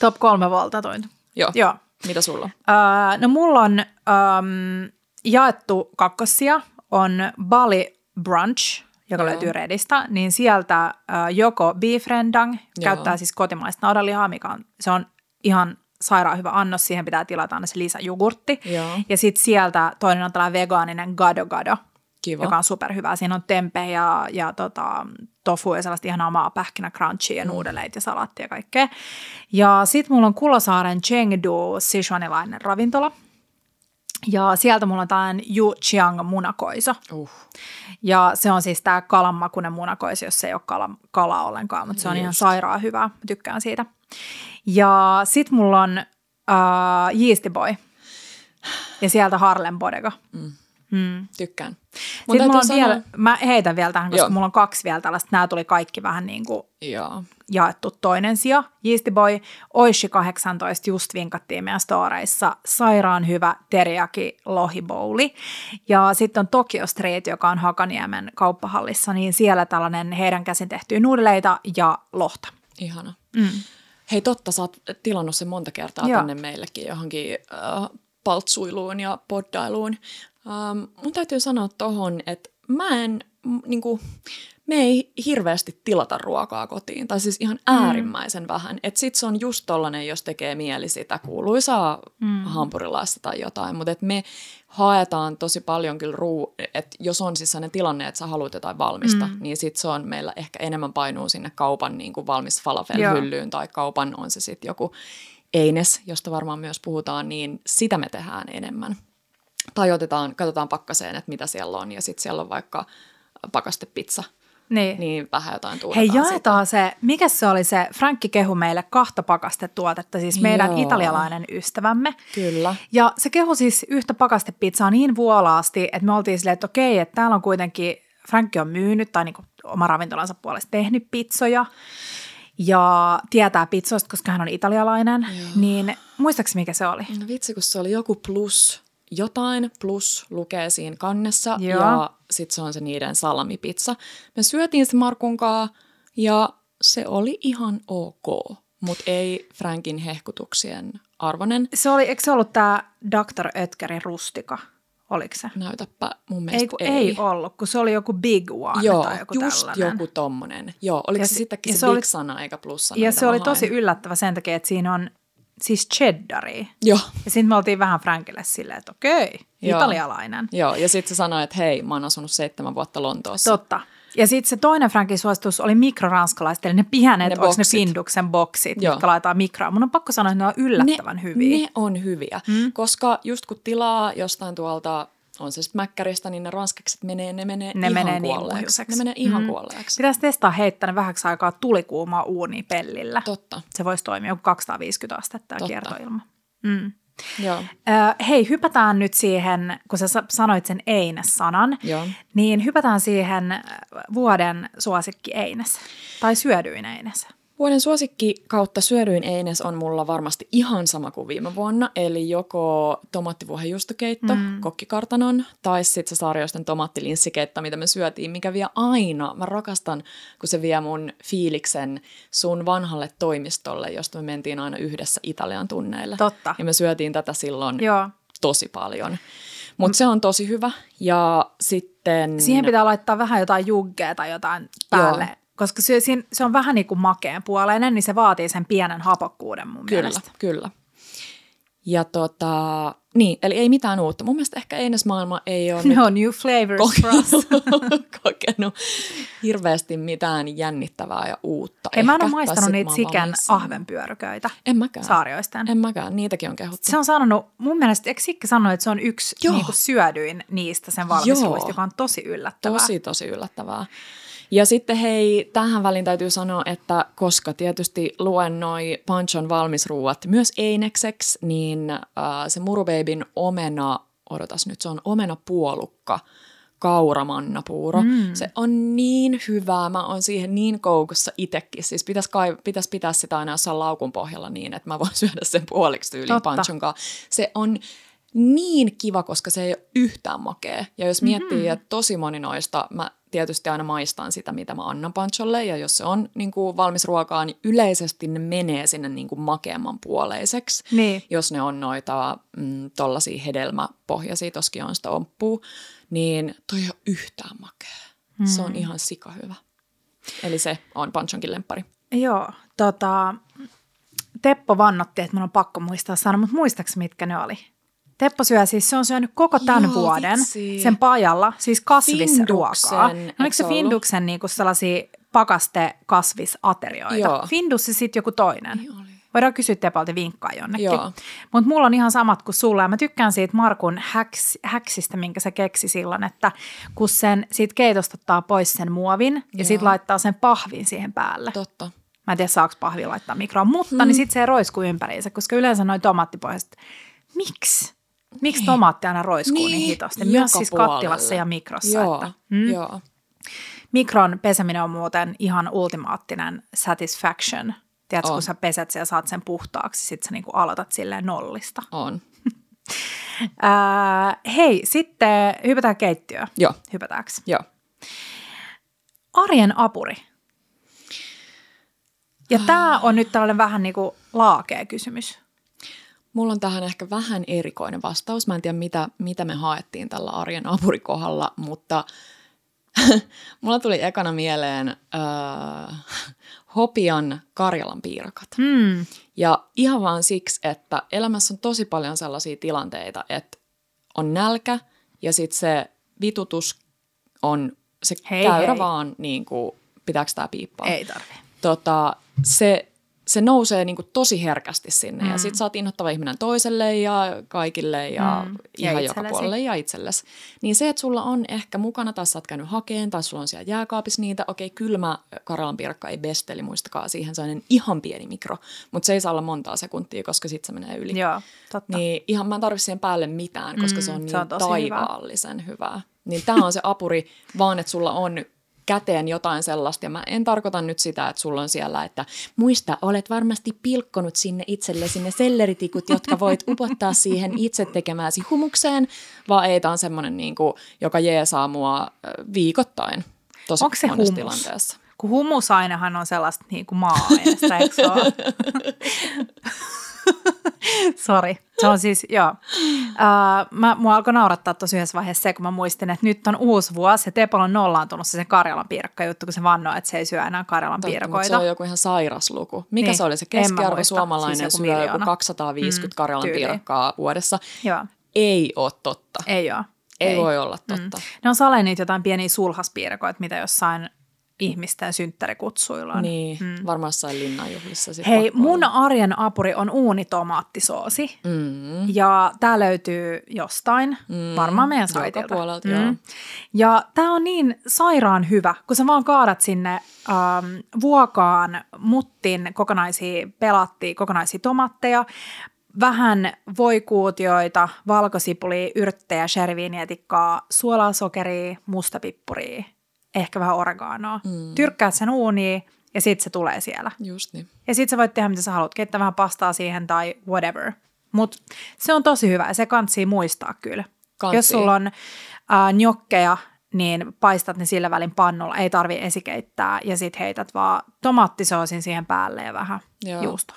Top kolme valtatointa. Joo. Joo. Mitä sulla on? Uh, no mulla on um, jaettu kakkosia, on Bali Brunch, joka Joo. löytyy Redistä, niin sieltä uh, joko beef rendang, Joo. käyttää siis kotimaista naudanlihaa, mikä on, se on ihan sairaan hyvä annos, siihen pitää tilata aina se lisäjogurtti. Joo. Ja sitten sieltä toinen on tällainen vegaaninen gado gado, Kiva. joka on superhyvä. Siinä on tempe ja, ja tota, tofu ja sellaista ihanaa maa pähkinä crunchia ja nuudeleita ja salaattia ja kaikkea. Ja sitten mulla on Kulosaaren Chengdu Sichuanilainen ravintola. Ja sieltä mulla on tällainen Yu Chiang munakoiso. Uh. Ja se on siis tämä kalanmakuinen munakoiso, jos se ei ole kala, kala ollenkaan, mutta se on Just. ihan sairaan hyvä. Mä tykkään siitä. Ja sitten mulla on uh, Yeasty Boy. Ja sieltä Harlem Bodega. Mm. Tykkään. Mun Sitten mulla on sanoa- vielä, mä heitän vielä tähän, koska Joo. mulla on kaksi vielä tällaista. Nämä tuli kaikki vähän niin kuin Joo. jaettu toinen sija. Yeasty Boy, Oishi 18 just vinkattiin meidän storeissa. Sairaan hyvä teriyaki lohibouli. Ja sitten on Tokyo Street, joka on Hakaniemen kauppahallissa, niin siellä tällainen heidän käsin tehtyä nuudeleita ja lohta. Ihana. Mm. Hei totta, sä oot tilannut sen monta kertaa Joo. tänne meillekin johonkin äh, paltsuiluun ja poddailuun. Ähm, mun täytyy sanoa tohon, että mä en, niinku, me ei hirveästi tilata ruokaa kotiin, tai siis ihan äärimmäisen mm. vähän. Että sit se on just tollanen, jos tekee mieli sitä kuuluisaa mm. hampurilaista tai jotain, mutta et me haetaan tosi paljon kyllä ruu, että jos on siis sellainen tilanne, että sä haluat jotain valmista, mm. niin sit se on meillä ehkä enemmän painuu sinne kaupan niin kuin valmis falafel-hyllyyn tai kaupan on se sitten joku Eines, josta varmaan myös puhutaan, niin sitä me tehdään enemmän. Tai otetaan, katsotaan pakkaseen, että mitä siellä on, ja sitten siellä on vaikka pakastepizza. niin, niin vähän jotain Hei, jaetaan sitä. se, mikä se oli se, Frankki kehu meille kahta pakastetuotetta, siis meidän Joo. italialainen ystävämme. Kyllä. Ja se kehu siis yhtä pakastepizzaa niin vuolaasti, että me oltiin silleen, että okei, että täällä on kuitenkin, Frankki on myynyt tai niin oma ravintolansa puolesta tehnyt pizzoja ja tietää pizzoista, koska hän on italialainen, Joo. niin muistaakseni mikä se oli? No vitsi, kun se oli joku plus jotain, plus lukee siinä kannessa Joo. ja sitten se on se niiden salamipizza. Me syötiin se Markunkaa ja se oli ihan ok, mutta ei Frankin hehkutuksien arvonen. Se oli, eikö se ollut tämä Dr. Ötkerin rustika? Oliko se? Näytäpä, mun mielestä ei. ei. ei ollut, kun se oli joku big one Joo, tai joku just tällainen. joku tommonen. Joo, oliko ja se sittenkin se, se big oli, sana eikä plussana? Ja se oli tosi yllättävä sen takia, että siinä on siis cheddari. Joo. Ja sitten me oltiin vähän Frankille silleen, että okei, Joo. italialainen. Joo, ja sitten se sanoi, että hei, mä oon asunut seitsemän vuotta Lontoossa. Totta. Ja sitten se toinen Frankin suositus oli mikroranskalaiset, eli ne pihaneet, ne, ne Finduksen boksit, Joo. jotka laitetaan mikroon. Mun on pakko sanoa, että ne on yllättävän ne, hyviä. Ne on hyviä, mm. koska just kun tilaa jostain tuolta on se sitten mäkkäristä, niin ne ranskakset menee, ne menee ne ihan menee niin kuolleeksi. Niin ne menee ihan mm. kuolleeksi. Pitäisi testaa heittää ne vähäksi aikaa tulikuumaa uuni pellillä. Totta. Se voisi toimia joku 250 astetta ja kiertoilma. Mm. Joo. Ö, hei, hypätään nyt siihen, kun sä sanoit sen Eines-sanan, Joo. niin hypätään siihen vuoden suosikki Eines tai syödyin Eines. Vuoden suosikki kautta syödyin eines on mulla varmasti ihan sama kuin viime vuonna, eli joko tomaattivuohenjuustokeitto, mm. kokkikartanon, tai sitten se saarioisten tomaattilinssikeitto, mitä me syötiin, mikä vie aina. Mä rakastan, kun se vie mun fiiliksen sun vanhalle toimistolle, josta me mentiin aina yhdessä Italian tunneille. Totta. Ja me syötiin tätä silloin Joo. tosi paljon. Mutta se on tosi hyvä. Ja sitten... Siihen pitää laittaa vähän jotain juggea tai jotain päälle. Joo koska se, se on vähän niin kuin makeen puoleinen, niin se vaatii sen pienen hapokkuuden mun kyllä, mielestä. Kyllä, Ja tota, niin, eli ei mitään uutta. Mun mielestä ehkä Eines Maailma ei ole no, new flavors kokenut, for us. kokenut hirveästi mitään jännittävää ja uutta. Ei, mä en ole maistanut niitä sikän ahvenpyöryköitä. En mäkään. Saarioisten. En mäkään, niitäkin on kehuttu. Se on sanonut, mun mielestä, eikö Sikki sanonut, että se on yksi niin kuin syödyin niistä sen valmisruista, joka on tosi yllättävää. Tosi, tosi yllättävää. Ja sitten hei, tähän väliin täytyy sanoa, että koska tietysti luen noi Panchon valmisruuat myös einekseksi, niin äh, se Murubeibin omena, odotas nyt, se on omena puolukka, kauramannapuuro. Mm. Se on niin hyvää, mä oon siihen niin koukussa itekin. Siis pitäisi, kai, pitäisi pitää sitä aina jossain laukun pohjalla niin, että mä voin syödä sen puoliksi tyyliin Panchon. Se on niin kiva, koska se ei ole yhtään makea. Ja jos miettii, mm-hmm. että tosi moni noista, mä tietysti aina maistan sitä, mitä mä annan pancholle, ja jos se on niin kuin valmis ruokaa, niin yleisesti ne menee sinne niin kuin makeamman puoleiseksi. Niin. Jos ne on noita mm, tollaisia hedelmäpohjaisia, toskin on sitä omppuu, niin toi ei ole yhtään makea. Mm. Se on ihan sika hyvä. Eli se on panchonkin lemppari. Joo, tota, Teppo vannotti, että mun on pakko muistaa sanoa, mutta muistaakseni mitkä ne oli? Teppo syö siis, se on syönyt koko tämän Joo, vuoden vitsi. sen pajalla, siis kasvisruokaa. No, oliko se Finduksen niinku sellaisia pakaste kasvisaterioita? Joo. Findus ja sitten joku toinen. Ei oli. Voidaan kysyä Tepalta vinkkaa jonnekin. Mutta mulla on ihan samat kuin sulla ja mä tykkään siitä Markun häks, häksistä, minkä se keksi silloin, että kun sen siitä keitosta ottaa pois sen muovin Joo. ja sitten laittaa sen pahvin siihen päälle. Totta. Mä en tiedä, saako pahvi laittaa mikroon, mutta hmm. niin sitten se roiskuu ympäriinsä, koska yleensä noin tomaattipohjaiset, miksi? Miksi niin. tomaatti aina roiskuu niin, niin hitosti? Myös siis kattilassa ja mikrossa. Joo, että, mm. joo. Mikron peseminen on muuten ihan ultimaattinen satisfaction. Tiedätkö, on. kun sä peset sen ja saat sen puhtaaksi, sit sä niinku aloitat silleen nollista. On. äh, hei, sitten hypätään keittiöön. Joo. Hypätäänkö? Joo. Arjen apuri. Ja ah. tämä on nyt tällainen vähän niin kuin laakea kysymys. Mulla on tähän ehkä vähän erikoinen vastaus. Mä en tiedä, mitä, mitä me haettiin tällä arjen apurikohdalla, mutta mulla tuli ekana mieleen äh, Hopian Karjalan piirakat. Hmm. Ja ihan vaan siksi, että elämässä on tosi paljon sellaisia tilanteita, että on nälkä ja sitten se vitutus on se hei, käyrä hei. vaan niin kuin, pitääkö tämä piippaa? Ei tarvi. Tota, se se nousee niin kuin tosi herkästi sinne mm. ja sit sä oot innoittava ihminen toiselle ja kaikille ja mm. ihan ja joka puolelle ja itsellesi. Niin se, että sulla on ehkä mukana tai sä oot käynyt hakeen tai sulla on siellä jääkaapissa niitä, okei kylmä karalanpiirakka ei besteli, muistakaa siihen sellainen ihan pieni mikro, mutta se ei saa olla montaa sekuntia, koska sit se menee yli. Joo, totta. Niin ihan mä en tarvitse siihen päälle mitään, koska mm, se on niin se on taivaallisen hyvä. hyvää. Niin tämä on se apuri, vaan että sulla on käteen jotain sellaista. Ja mä en tarkoita nyt sitä, että sulla on siellä, että muista, olet varmasti pilkkonut sinne itsellesi ne selleritikut, jotka voit upottaa siihen itse tekemääsi humukseen, vaan ei, tämä on semmoinen, niin kuin, joka jeesaa mua viikoittain tosi Onko se humus? tilanteessa. Kun humusainehan on sellaista niin kuin maa-aineesta, eikö se ole? Sori. Se on siis, joo. Uh, mä, mua alkoi naurattaa tosi yhdessä vaiheessa se, kun mä muistin, että nyt on uusi vuosi ja Tepol on nollaantunut se, se Karjalan piirakka juttu, kun se vannoo, että se ei syö enää Karjalan Totta, piirakoita. se on joku ihan sairas luku. Mikä niin. se oli se keskiarvo suomalainen siis syö joku 250 mm, Karjalan tyyli. piirakkaa vuodessa? Joo. Ei ole totta. Ei ole. Ei, ei voi olla totta. Mm. Ne on sale niitä jotain pieniä sulhaspiirakoita, mitä jossain ihmisten synttärikutsuilla. Niin, mm. varmaan jossain linnanjuhlissa. Hei, mun olla. arjen apuri on uunitomaattисoosi. Mm. Ja tämä löytyy jostain, mm. varmaan meidän saitilta. puolelta, mm. joo. Ja tämä on niin sairaan hyvä, kun sä vaan kaadat sinne ähm, vuokaan muttin kokonaisia pelattia, kokonaisia tomatteja, vähän voikuutioita, valkosipulia, yrttejä, sherviinietikkaa, suolaa, sokeria, mustapippuria ehkä vähän oreganoa. Mm. Tyrkkäät sen uuniin ja sitten se tulee siellä. Just niin. Ja sitten sä voit tehdä mitä sä haluat, keittää vähän pastaa siihen tai whatever. Mutta se on tosi hyvä ja se kantsii muistaa kyllä. Kantsii. Jos sulla on äh, njokkeja, niin paistat ne sillä välin pannulla, ei tarvi esikeittää ja sitten heität vaan tomaattisoosin siihen päälle ja vähän Joo. juustoa.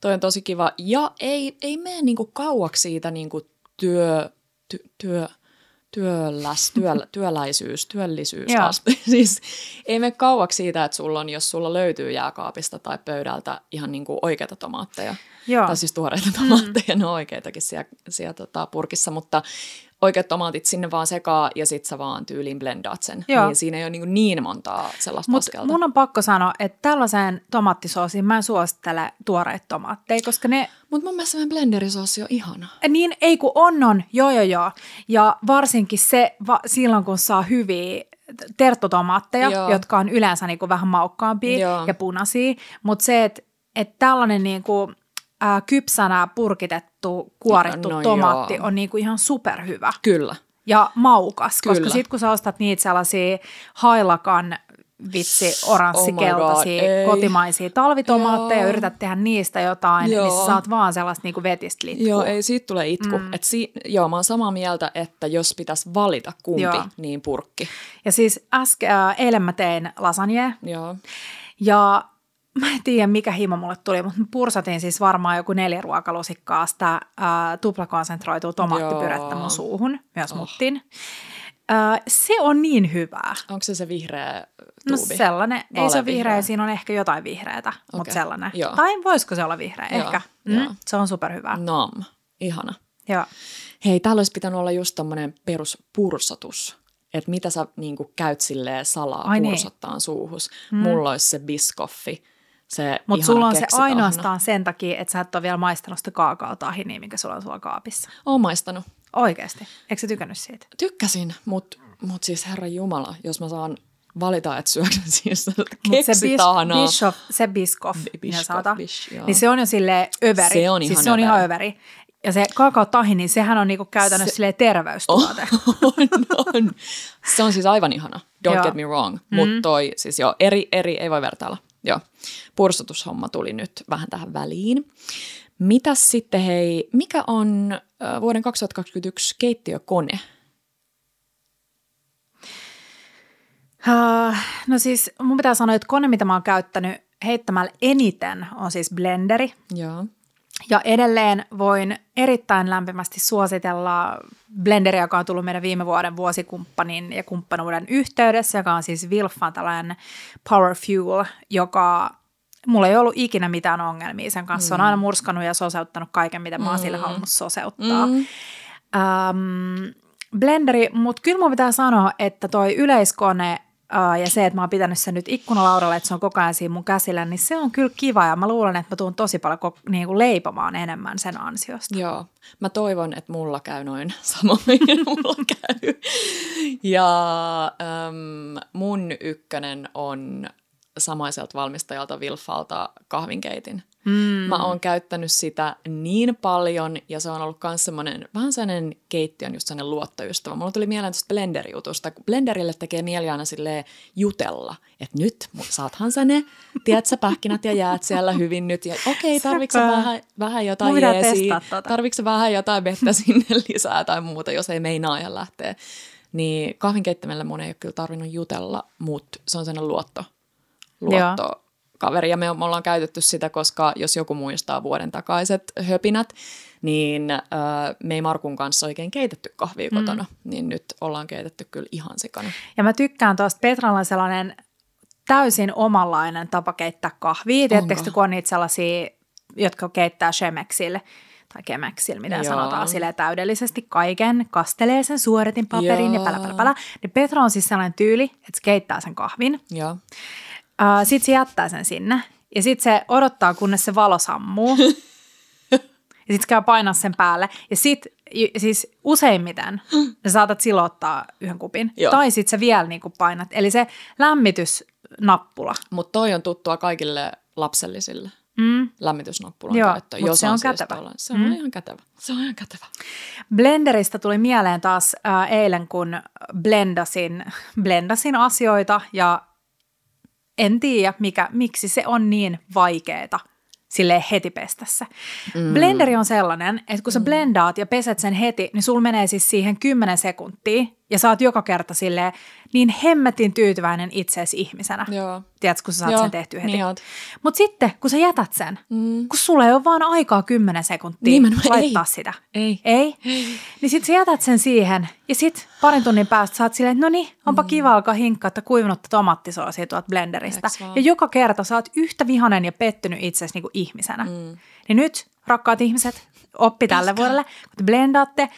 Toi on tosi kiva ja ei, ei mene niinku kauaksi siitä niinku työ, ty, työ, työläs, työ, työläisyys, työllisyys. siis ei mene kauaksi siitä, että sulla on, jos sulla löytyy jääkaapista tai pöydältä ihan niin kuin oikeita tomaatteja. Joo. Tai siis tuoreita tomaatteja, mm. ne on oikeitakin siellä, siellä tota, purkissa, mutta oikeat tomaatit sinne vaan sekaa ja sit sä vaan tyyliin blendaat sen. Joo. Niin siinä ei ole niin, niin montaa sellaista Mut askelta. mun on pakko sanoa, että tällaiseen tomaattisoosiin mä en suosittele tuoreita tomaatteja, koska ne... Mutta mun mielestä blenderisoosi on ihana. Niin, ei kun on on, joo joo joo. Ja varsinkin se, va, silloin kun saa hyviä terttotomaatteja, joo. jotka on yleensä niinku vähän maukkaampia joo. ja punaisia, mutta se, että et tällainen niinku, ää, kypsänä purkitettu, kuorittu no, tomaatti joo. on niinku ihan superhyvä. Kyllä. Ja maukas, Kyllä. koska sitten kun sä ostat niitä sellaisia hailakan vitsi oranssi-keltaisia oh kotimaisia talvitomaatteja ja yrität tehdä niistä jotain, joo. niin saat vaan sellaista niinku vetistä litkua. Joo, ei siitä tule itku. Mm. Et si- joo, mä oon samaa mieltä, että jos pitäisi valita kumpi, joo. niin purkki. Ja siis äsken, äh, eilen mä tein lasagne. Joo. Ja mä en tiedä mikä himo mulle tuli, mutta pursatin siis varmaan joku neljä ruokalusikkaa sitä äh, tuplakonsentroitua tomaattipyrettä mun suuhun, myös oh. muttin. Äh, se on niin hyvää. Onko se se vihreä no tuubi? No sellainen, Vale ei se ole vihreä, vihreä, siinä on ehkä jotain vihreätä, okay. mutta sellainen. Joo. Tai voisiko se olla vihreä, Joo. ehkä. Mm, se on superhyvää. Nam, ihana. Joo. Hei, täällä olisi pitänyt olla just tämmöinen peruspursotus että mitä sä niin käyt silleen salaa Ai niin. pursottaan niin. suuhus. Mm. Mulla olisi se biskoffi mutta sulla on se ainoastaan sen takia, että sä et ole vielä maistanut sitä kaakaotahinia, mikä sulla on sulla kaapissa. Oon maistanut. Oikeasti? Eikö sä tykännyt siitä? Tykkäsin, mutta mut siis herra Jumala, jos mä saan valita, että syödä siis keksitahanaa. Se, bis, se biskoff, Bish, niin se on jo sille överi. Se on ihan, siis se on ihan överi. Ja se kaakaotahi, niin sehän on niinku käytännössä se, terveystuote. On, on. Se on siis aivan ihana, don't joo. get me wrong. Mm. Mutta toi, siis joo, eri, eri, ei voi vertailla. Joo, pursotushomma tuli nyt vähän tähän väliin. Mitäs sitten hei, mikä on vuoden 2021 keittiökone? Uh, no siis mun pitää sanoa, että kone, mitä mä oon käyttänyt heittämällä eniten, on siis blenderi. Joo. Ja edelleen voin erittäin lämpimästi suositella Blenderia, joka on tullut meidän viime vuoden vuosikumppanin ja kumppanuuden yhteydessä, joka on siis Wilfan tällainen Power Fuel, joka mulla ei ollut ikinä mitään ongelmia sen kanssa. Mm. Se on aina murskannut ja soseuttanut kaiken, mitä mä oon mm. sille halunnut soseuttaa. Mm. Um, blenderi, mutta kyllä mun pitää sanoa, että toi yleiskone Uh, ja se, että mä oon pitänyt sen nyt ikkunalaudalla, että se on koko ajan siinä mun käsillä, niin se on kyllä kiva ja mä luulen, että mä tuun tosi paljon ko- niin kuin leipomaan enemmän sen ansiosta. Joo, mä toivon, että mulla käy noin samoin, mulla käy. Ja äm, mun ykkönen on samaiselta valmistajalta Vilfalta kahvinkeitin. Mm. Mä oon käyttänyt sitä niin paljon ja se on ollut myös semmoinen vähän sellainen keittiön just sellainen luottoystävä. Mulla tuli mieleen tuosta blenderijutusta, kun blenderille tekee mieli aina silleen jutella, että nyt saathan sä ne, tiedät sä pähkinät ja jäät siellä hyvin nyt ja okei, okay, tarvitsetko vähän, vähän jotain jeesiä, tota. tarvitsetko vähän jotain vettä sinne lisää tai muuta, jos ei meinaa ja lähtee. Niin kahvinkeittämällä mun ei ole kyllä tarvinnut jutella, mutta se on sellainen luotto, luotto kaveri ja me, me ollaan käytetty sitä, koska jos joku muistaa vuoden takaiset höpinät, niin äh, me ei Markun kanssa oikein keitetty kahvia mm. kotona, niin nyt ollaan keitetty kyllä ihan sikana. Ja mä tykkään tuosta, Petralla on sellainen täysin omanlainen tapa keittää kahvia. Tiedättekö, kun on niitä sellaisia, jotka keittää Shemeksille tai Kemeksillä, mitä Joo. sanotaan, sille täydellisesti kaiken, kastelee sen suoretin paperin ja pälä, pälä, pälä. Niin Petra on siis sellainen tyyli, että se keittää sen kahvin. Joo. Sitten se jättää sen sinne ja sitten se odottaa, kunnes se valo sammuu. ja sitten käy painaa sen päälle. Ja sitten siis useimmiten sä saatat silottaa yhden kupin. Joo. Tai sitten sä vielä niinku painat. Eli se lämmitysnappula. Mutta toi on tuttua kaikille lapsellisille. Mm. lämmitysnappulan Joo, käyttö. Jos se on, on kätevä. Siis se on mm. ihan kätevä. Se on ihan kätevä. Blenderista tuli mieleen taas äh, eilen, kun blendasin, blendasin asioita ja en tiedä, mikä, miksi se on niin vaikeeta sille heti pestässä. Mm. Blenderi on sellainen, että kun sä mm. blendaat ja peset sen heti, niin sul menee siis siihen 10 sekuntia ja saat joka kerta sille niin hemmetin tyytyväinen itseesi ihmisenä. Joo. Tiedätkö, kun sä saat Joo, sen tehtyä heti. Niin Mutta sitten, kun sä jätät sen, mm. kun sulla ei ole vaan aikaa 10 sekuntia Nimenomaan, laittaa ei. sitä. Ei. Ei? ei. Niin sit sä jätät sen siihen ja sit parin tunnin päästä sä oot silleen, että no niin, onpa mm. kiva alkaa hinkkaa kuivunutta tomattisoosia tuolta blenderistä. Ja joka kerta sä oot yhtä vihanen ja pettynyt itseäsi niinku ihmisenä. Mm. Niin nyt, rakkaat ihmiset, oppi tälle vuodelle, kun te blendaatte,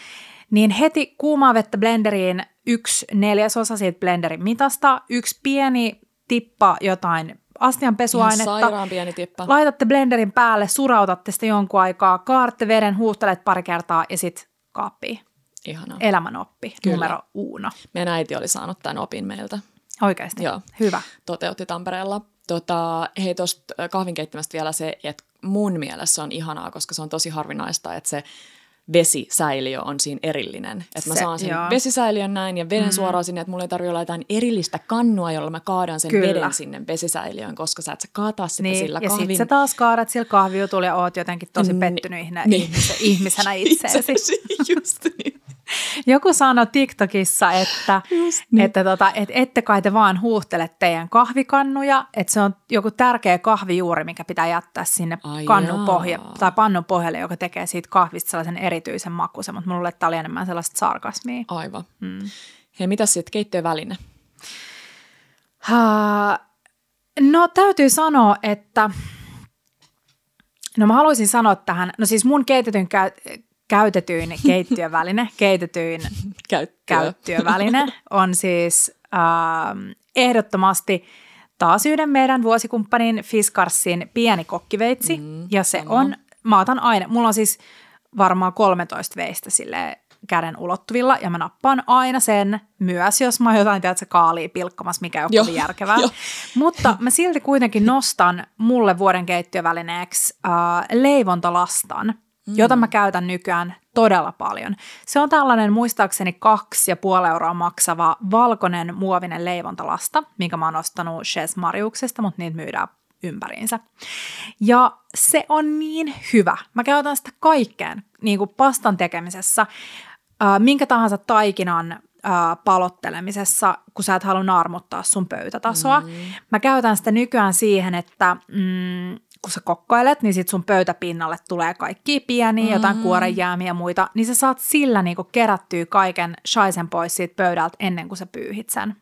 niin heti kuumaa vettä blenderiin yksi neljäsosa siitä blenderin mitasta, yksi pieni tippa jotain astian pesuainetta. Ihan pieni tippa. Laitatte blenderin päälle, surautatte sitä jonkun aikaa, kaartte veden, huuhtelet pari kertaa ja sitten kaappiin. Ihanaa. Elämänoppi, Kyllä. numero uno. Meidän äiti oli saanut tämän opin meiltä. Oikeasti? Joo. Hyvä. Toteutti Tampereella. Tota, hei, tuosta kahvin vielä se, että mun mielestä on ihanaa, koska se on tosi harvinaista, että se vesisäiliö on siinä erillinen. Että mä saan sen joo. vesisäiliön näin ja veden mm. suoraan sinne, että mulla ei tarvitse olla jotain erillistä kannua, jolla mä kaadan sen Kyllä. veden sinne vesisäiliöön, koska sä et sä kaataa sitä niin, sillä ja kahvin. Ja sit sä taas kaadat sillä kahviutulla ja oot jotenkin tosi pettynyt niin. ihmisenä itseesi. Just niin. Joku sanoi TikTokissa, että, niin. että, tota, että ette kai te vaan huuhtele teidän kahvikannuja, että se on joku tärkeä kahvijuuri, mikä pitää jättää sinne Ai kannun pohja, tai pannun pohjalle, joka tekee siitä kahvista sellaisen erityisen makuisen, mutta mulle tämä oli enemmän sellaista sarkasmia. Aivan. Mm. Hei, mitä sitten keittiöväline? Ha, no täytyy sanoa, että No mä haluaisin sanoa tähän, no siis mun keitetyn käytetyin keittiöväline, keitetyin käyttöväline on siis äh, ehdottomasti taas yhden meidän vuosikumppanin Fiskarsin pieni kokkiveitsi. Mm, ja se sama. on, mä otan aina, mulla on siis varmaan 13 veistä sille käden ulottuvilla ja mä nappaan aina sen myös, jos mä oon jotain, tiedätkö, kaalia pilkkamassa, mikä on kovin järkevää. Jo. Mutta mä silti kuitenkin nostan mulle vuoden keittiövälineeksi äh, leivontalastan – mm. jota mä käytän nykyään todella paljon. Se on tällainen muistaakseni kaksi ja puoli euroa maksava valkoinen muovinen leivontalasta, minkä mä oon ostanut Chez Mariuksesta, mutta niitä myydään ympäriinsä. Ja se on niin hyvä. Mä käytän sitä kaikkeen, niin kuin pastan tekemisessä, äh, minkä tahansa taikinan äh, palottelemisessa, kun sä et halua naarmuttaa sun pöytätasoa. Mm. Mä käytän sitä nykyään siihen, että mm, kun sä kokkoilet, niin sit sun pöytäpinnalle tulee kaikki pieniä, mm. jotain kuorenjäämiä ja muita, niin sä saat sillä niinku kerättyä kaiken shaisen pois siitä pöydältä ennen kuin sä pyyhit sen.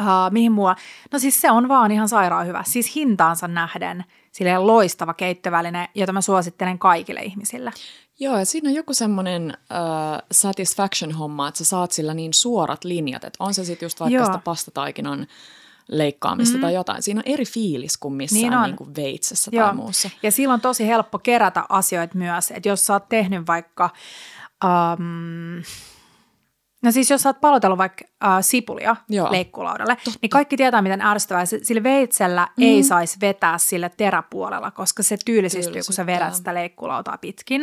Uh, mihin mua? No siis se on vaan ihan sairaan hyvä. Siis hintaansa nähden silleen loistava keittoväline, jota mä suosittelen kaikille ihmisille. Joo, ja siinä on joku semmoinen uh, satisfaction-homma, että sä saat sillä niin suorat linjat, että on se sitten just vaikka Joo. sitä pastataikinan leikkaamista mm. tai jotain. Siinä on eri fiilis kuin missään Niin niin on. niin kuin veitsessä Joo. tai muussa. Ja silloin on tosi helppo kerätä asioita myös, että jos sä oot tehnyt vaikka, um, no siis jos sä oot palotellut vaikka uh, sipulia Joo. leikkulaudalle, niin kaikki tietää, miten ärsyttävää. Sillä veitsellä mm. ei saisi vetää sille teräpuolella, koska se tyylisistyy, kun sä vedät sitä leikkulautaa pitkin.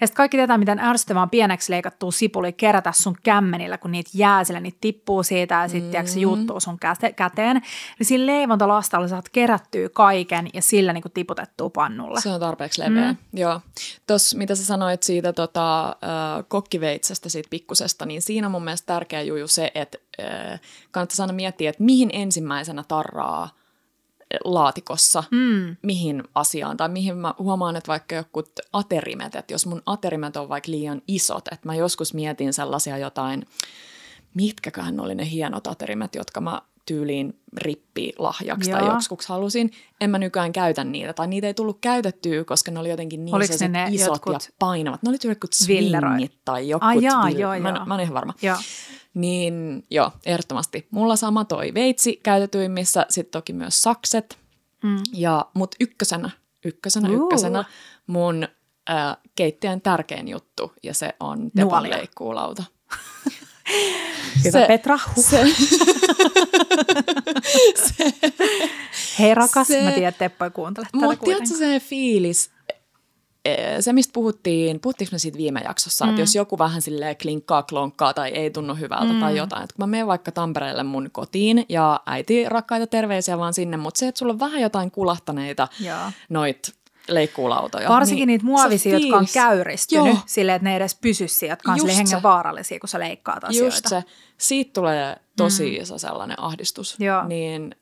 Ja sitten kaikki tietää, miten ärsyttävää on pieneksi leikattua sipuli kerätä sun kämmenillä, kun niitä jää sille, niitä tippuu siitä ja sitten mm. se juuttuu sun käte- käteen. Niin sillä leivontalastalla saat kerättyä kaiken ja sillä niin tiputettua pannulle. Se on tarpeeksi leveä, mm. joo. Tuossa, mitä sä sanoit siitä tota, äh, kokkiveitsestä, siitä pikkusesta, niin siinä on mun mielestä tärkeä juju se, että äh, kannattaisi aina miettiä, että mihin ensimmäisenä tarraa laatikossa, mm. mihin asiaan, tai mihin mä huomaan, että vaikka jotkut aterimet, että jos mun aterimet on vaikka liian isot, että mä joskus mietin sellaisia jotain, mitkäköhän oli ne hienot aterimet, jotka mä tyyliin rippi lahjaksi tai Joo. joskus halusin. En mä nykyään käytä niitä, tai niitä ei tullut käytettyä, koska ne oli jotenkin niin Oliko ne isot jotkut ja painavat. Ne oli jotkut swingit tai jotkut. Ai jaa, vil- joo, mä, en- joo. mä en ihan varma. Joo. Niin joo, ehdottomasti. Mulla sama toi veitsi käytetyimmissä, sitten toki myös sakset. Mm. Ja, mut ykkösenä, ykkösenä, Uu. ykkösenä mun äh, keittiön tärkein juttu, ja se on Tepon Nuolia. leikkuulauta. Hyvä Se- Petra. Huh. Se, Hei rakas, se- mä tiedän, että Teppo ei kuuntele Mutta tiedätkö se fiilis, eh, se mistä puhuttiin, puhuttiinko me siitä viime jaksossa, mm. että jos joku vähän silleen klinkkaa, klonkkaa tai ei tunnu hyvältä mm. tai jotain, että kun mä menen vaikka Tampereelle mun kotiin ja äiti rakkaita terveisiä vaan sinne, mutta se, että sulla on vähän jotain kulahtaneita Joo. noit leikkuulautoja. Varsinkin niin niitä muovisia, jotka on fiilis- käyristynyt Joo. silleen, että ne ei edes pysy siinä, jotka on Just silleen se. hengenvaarallisia, kun sä leikkaat asioita. Just se. Siitä tulee tosi mm. iso sellainen ahdistus. Joo. Niin,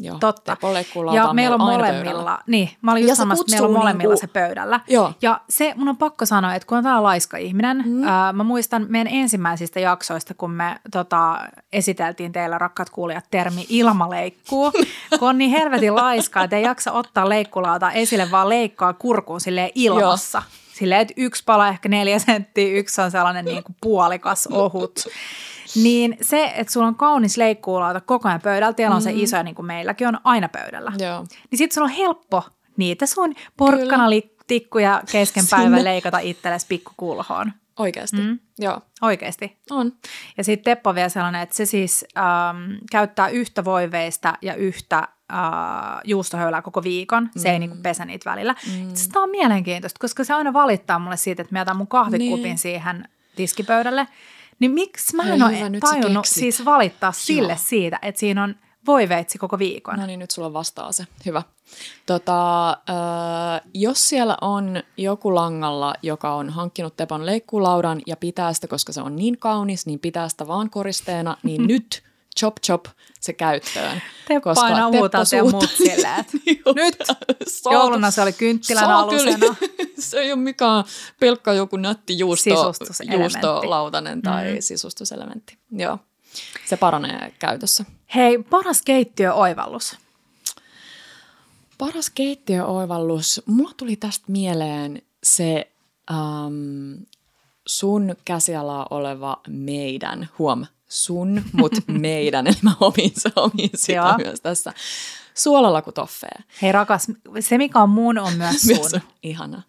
joo. Totta. Leikkuulauta Ja meillä on molemmilla, pöydällä. niin, mä olin Ja just sanomassa, että meillä on molemmilla niinku- se pöydällä. Joo. Ja se mun on pakko sanoa, että kun on täällä laiska ihminen, mm. ää, mä muistan meidän ensimmäisistä jaksoista, kun me tota, esiteltiin teillä rakkaat kuulijat termi ilmaleikkuu, kun on niin helvetin laiskaa, että ei jaksa ottaa leikkulauta esille, vaan leikkaa kurkuun silleen ilmassa. Silleen, että yksi pala ehkä neljä senttiä, yksi on sellainen niin kuin puolikas ohut. Niin se, että sulla on kaunis leikkuulauta koko ajan pöydällä, teillä on se iso, niin kuin meilläkin on aina pöydällä. Joo. Niin sit sulla on helppo niitä sun porkkanatikkuja kesken päivän leikata itsellesi pikkukulhoon. Oikeasti. Mm. Joo. Oikeasti. On. Ja sitten Teppo vielä sellainen, että se siis ähm, käyttää yhtä voiveista ja yhtä äh, juustohöylää koko viikon. Se ei niinku pesä niitä välillä. Mm. Sitä on mielenkiintoista, koska se aina valittaa mulle siitä, että mä jätän mun kahvikupin Niin. siihen tiskipöydälle. Niin miksi mä en ole tajunnut siis valittaa sille Joo. siitä, että siinä on voiveitsi koko viikon. No niin, nyt sulla vastaa se. Hyvä. Tota, äh, jos siellä on joku langalla, joka on hankkinut Tepon leikkuulaudan ja pitää sitä, koska se on niin kaunis, niin pitää sitä vaan koristeena, niin nyt chop chop se käyttöön. Teppo Koska aina huutaa ja muut nyt jouluna se oli kynttilän alusena. se ei ole mikään pelkkä joku nätti juusto, juustolautanen tai mm. sisustuselementti. Joo, se paranee käytössä. Hei, paras keittiöoivallus. Paras keittiöoivallus. Mulla tuli tästä mieleen se um, sun käsialaa oleva meidän, huom, sun, mut meidän, eli mä omin, se omin sitä Joo. myös tässä. Suolalakutoffee. Hei rakas, se mikä on mun on myös Myös sun. ihana.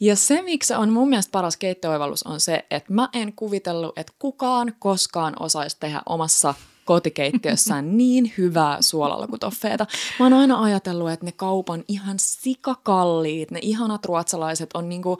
Ja se, miksi on mun mielestä paras keittiöoivallus, on se, että mä en kuvitellut, että kukaan koskaan osaisi tehdä omassa kotikeittiössään niin hyvää suolalakutoffeeta. Mä oon aina ajatellut, että ne kaupan ihan sikakalliit, ne ihanat ruotsalaiset on niinku,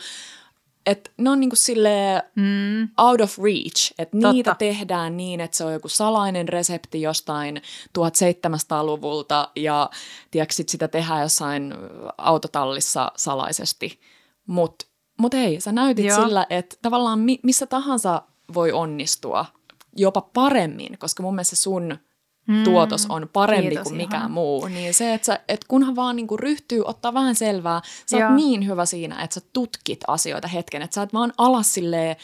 että ne on niinku silleen Mm. out of reach, että niitä tehdään niin, että se on joku salainen resepti jostain 1700-luvulta ja tiedätkö, sit sitä tehdään jossain autotallissa salaisesti. Mutta mut hei, sä näytit Joo. Sillä, että tavallaan mi- missä tahansa voi onnistua jopa paremmin, koska mun mielestä sun Mm. tuotos on parempi Kiitos, kuin mikään ihana. muu. Niin se, että, sä, että kunhan vaan niinku ryhtyy ottaa vähän selvää, sä Joo. oot niin hyvä siinä, että sä tutkit asioita hetken, että sä et vaan alas silleen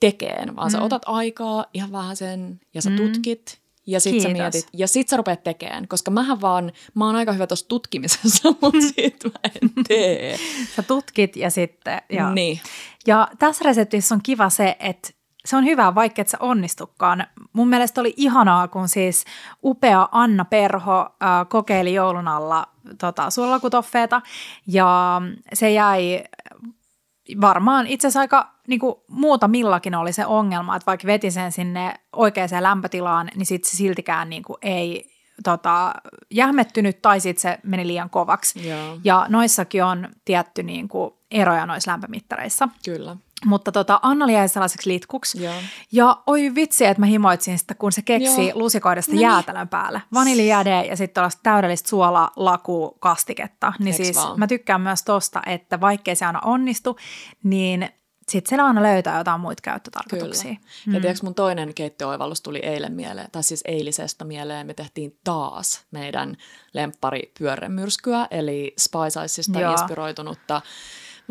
tekeen, vaan mm. sä otat aikaa ihan vähän sen ja sä Mm. tutkit Ja sit sä Kiitos. mietit, ja sit sä rupeat tekemään, koska mähän vaan, mä oon aika hyvä tuossa tutkimisessa, mutta sit mä en tee. Sä tutkit ja sitten... Ja, Niin. ja tässä reseptissä on kiva se, että se on hyvä, vaikka et sä onnistukaan. Mun mielestä oli ihanaa, kun siis upea Anna Perho äh, kokeili joulun alla tota, suolakutoffeeta ja se jäi varmaan itse asiassa aika niin kuin muutamillakin oli se ongelma, että vaikka veti sen sinne oikeaan lämpötilaan, niin sitten se siltikään niin kuin ei tota, jähmettynyt tai sitten se meni liian kovaksi. Joo. Ja noissakin on tietty niin kuin eroja noissa lämpömittareissa. Kyllä. Mutta tota, Anna jäi sellaiseksi litkuksi. Joo. Ja oi vitsi, että mä himoitsin sitä, kun se keksi Joo. lusikoida sitä No niin. jäätelön päälle. Vaniljäde ja sitten tällaista täydellistä suolalaku-kastiketta. Niin Eiks siis vaan? mä tykkään myös tosta, että vaikkei se aina onnistu, niin sitten siellä aina löytää jotain muita käyttötarkoituksia. Kyllä. Ja tiedätkö, mun toinen keittiöoivallus tuli eilen mieleen, tai siis eilisestä mieleen. Me tehtiin taas meidän lemppari pyörremyrskyä, eli Spice Icesista Joo. inspiroitunutta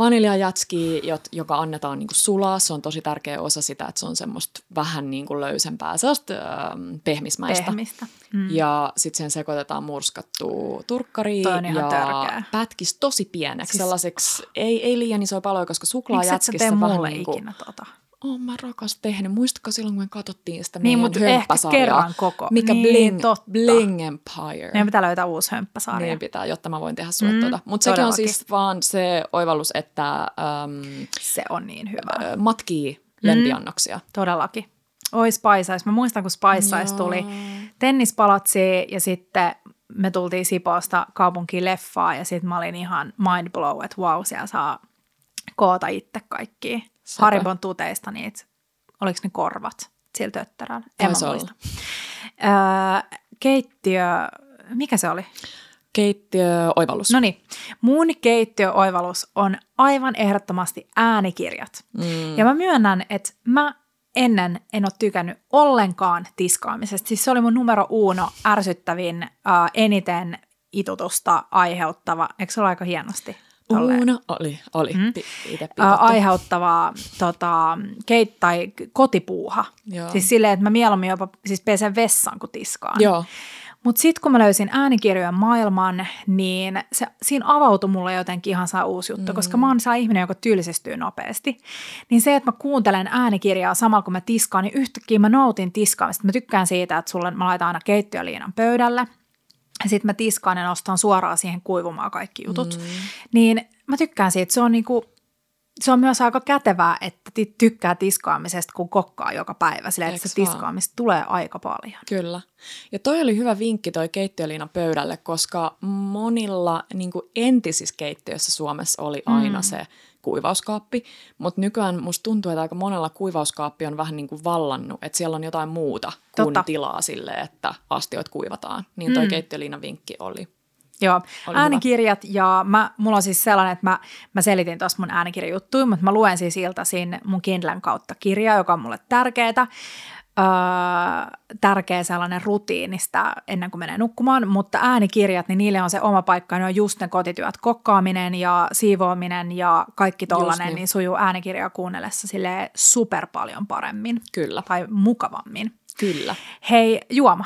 vaniljajatski, joka annetaan niin kuin sulaa. Se on tosi tärkeä osa sitä, että se on semmoista vähän niin kuin löysempää, sellaista ähm, pehmismäistä. Pehmistä. Mm. Ja sitten sen sekoitetaan murskattua turkkariin ja törkeä. pätkis tosi pieneksi, Siis- sellaiseksi, ei, ei liian isoja paloja, koska suklaajatskissa vähän mulle niin kuin, ikinä tota? Oon mä rakas tehnyt. Muistatko silloin, kun me katsottiin sitä Niin, meidän mutta ehkä kerran koko. Mikä Niin, Bling, totta. Bling Empire. Meidän pitää löytää uusi hömppäsarja. Niin pitää, jotta mä voin tehdä sulle Mm, mm, tuota. Mutta sekin on siis vaan se oivallus, että äm, Se on niin hyvä. matkii lempiannoksia. Todellakin. Oi Spice Ice. Mä muistan, kun Spice Ice tuli tennispalatsiin ja sitten me tultiin Sipoosta kaupunkiin leffaa ja sitten mä olin ihan mind blow, että wow, siellä saa koota itse kaikki Haribon tuteista niitä, oliko ne korvat sillä tötterällä? En mä muista. Öö, keittiö, mikä se oli? Keittiöoivallus. No niin, mun keittiöoivallus on aivan ehdottomasti äänikirjat. Mm. Ja mä myönnän, että mä ennen en ole tykännyt ollenkaan tiskaamisesta. Siis se oli mun numero uno ärsyttävin, uh, eniten itutusta aiheuttava, eikö se ole aika hienosti? Tolleen? Uuna oli, oli. Mm. Aiheuttavaa tota, keit- tai kotipuuha. Joo. Siis silleen, että mä mieluummin jopa siis pesen vessan kuin tiskaan. Joo. Mutta sitten kun mä löysin äänikirjojen maailman, niin se, siinä avautui mulle jotenkin ihan saa uusi juttu, mm. koska mä oon saa ihminen, joka tylsistyy nopeasti. Niin se, että mä kuuntelen äänikirjaa samalla kun mä tiskaan, niin yhtäkkiä mä nautin tiskaamista. Mä tykkään siitä, että sulle mä laitan aina keittiöliinan pöydälle. Ja sitten mä tiskaan ja nostan suoraan siihen kuivumaan kaikki jutut. Mm. Niin mä tykkään siitä. Se on niinku, se on myös aika kätevää, että tykkää tiskaamisesta, kun kokkaa joka päivä. Sillä että se tiskaamista tulee aika paljon. Kyllä. Ja toi oli hyvä vinkki toi keittiöliina pöydälle, koska monilla niin entisissä keittiöissä Suomessa oli aina mm. se kuivauskaappi, mutta nykyään musta tuntuu, että aika monella kuivauskaappi on vähän niin kuin vallannut, että siellä on jotain muuta kuin Totta. tilaa sille, että astioit kuivataan. Niin toi mm. keittiöliinan vinkki oli. Joo, Oli äänikirjat ja mä, mulla on siis sellainen, että mä, mä selitin tuossa mun äänikirjajuttuja, mutta mä luen siis iltaisin mun Kindlen kautta kirjaa, joka on mulle tärkeää. Öö, tärkeä sellainen rutiinista ennen kuin menee nukkumaan, mutta äänikirjat, niin niille on se oma paikka, ne on just ne kotityöt, kokkaaminen ja siivoaminen ja kaikki tollainen, niin. niin. sujuu äänikirjaa kuunnellessa sille super paljon paremmin Kyllä, tai mukavammin. kyllä. Hei, juoma.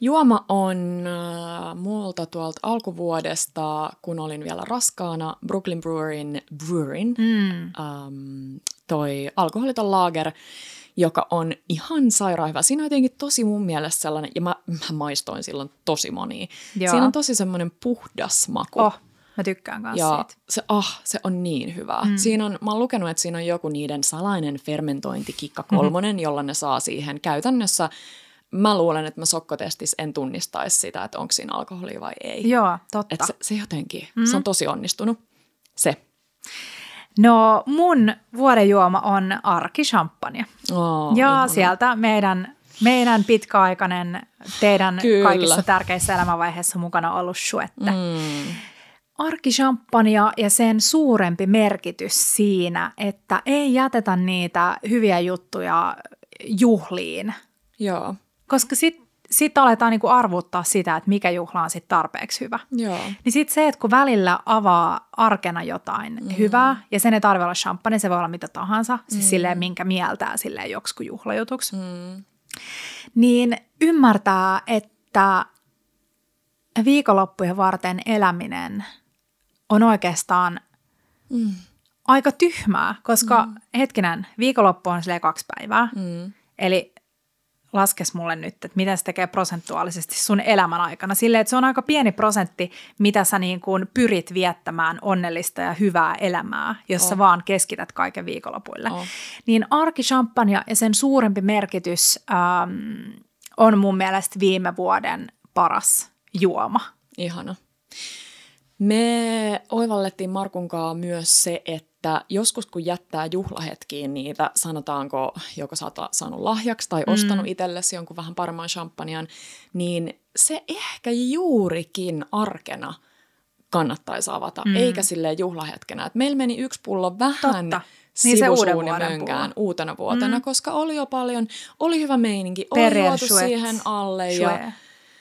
Juoma on äh, multa tuolta alkuvuodesta, kun olin vielä raskaana, Brooklyn Brewerin, Brewerin Mm. ähm, toi alkoholiton lager, joka on ihan sairaan hyvä. Siinä on jotenkin tosi mun mielestä sellainen, ja mä, mä maistoin silloin tosi monia. Joo. Siinä on tosi semmoinen puhdas maku. Oh, mä tykkään kanssa Ja siitä. se, ah, se on niin hyvä. Mm. Siinä on, mä oon lukenut, että siinä on joku niiden salainen fermentointikikka kolmonen, mm-hmm. jolla ne saa siihen käytännössä. Mä luulen, että mä sokkotestis en tunnistaisi sitä, että onko siinä alkoholia vai ei. Joo, totta. Et se, se jotenkin, mm. se on tosi onnistunut. Se. No mun vuoden juoma on arkichampagne. Oh, ja ihana. sieltä meidän, meidän pitkäaikainen, teidän Kyllä. kaikissa tärkeissä elämänvaiheissa mukana ollut shuette. Mm. Arkichampagnea ja sen suurempi merkitys siinä, että ei jätetä niitä hyviä juttuja juhliin, Joo, koska sitten sit aletaan niinku arvuttaa sitä, että mikä juhla on sit tarpeeksi hyvä. joo. Niin sitten se, että kun välillä avaa arkena jotain mm. hyvää, ja sen ei tarvitse olla champagne, se voi olla mitä tahansa, siis silleen minkä mieltää silleen joksikin juhlajutuksi, Mm. niin ymmärtää, että viikonloppujen varten eläminen on oikeastaan Mm. aika tyhmää, koska mm. hetkinen, viikonloppu on silleen kaksi päivää. Mm. Eli laskes mulle nyt, että mitä se tekee prosentuaalisesti sun elämän aikana. Silleen, että se on aika pieni prosentti, mitä sä niin kuin pyrit viettämään onnellista ja hyvää elämää, jos oh. sä vaan keskität kaiken viikonlopuille. Oh. Niin arkichampagne ja sen suurempi merkitys ähm, on mun mielestä viime vuoden paras juoma. Ihana. Me oivallettiin Markunkaa myös se, että joskus kun jättää juhlahetkiin niitä, sanotaanko, joko sä oot saanut lahjaksi tai ostanut mm. itsellesi jonkun vähän paremman champagnean, niin se ehkä juurikin arkena kannattaisi avata, mm. eikä sille juhlahetkenä. Et meillä meni yksi pullo vähän Totta. Niin se uuden vuoden mönkään pullo. uutena vuotena, Mm. koska oli jo paljon, oli hyvä meininki, oli siihen alle ja.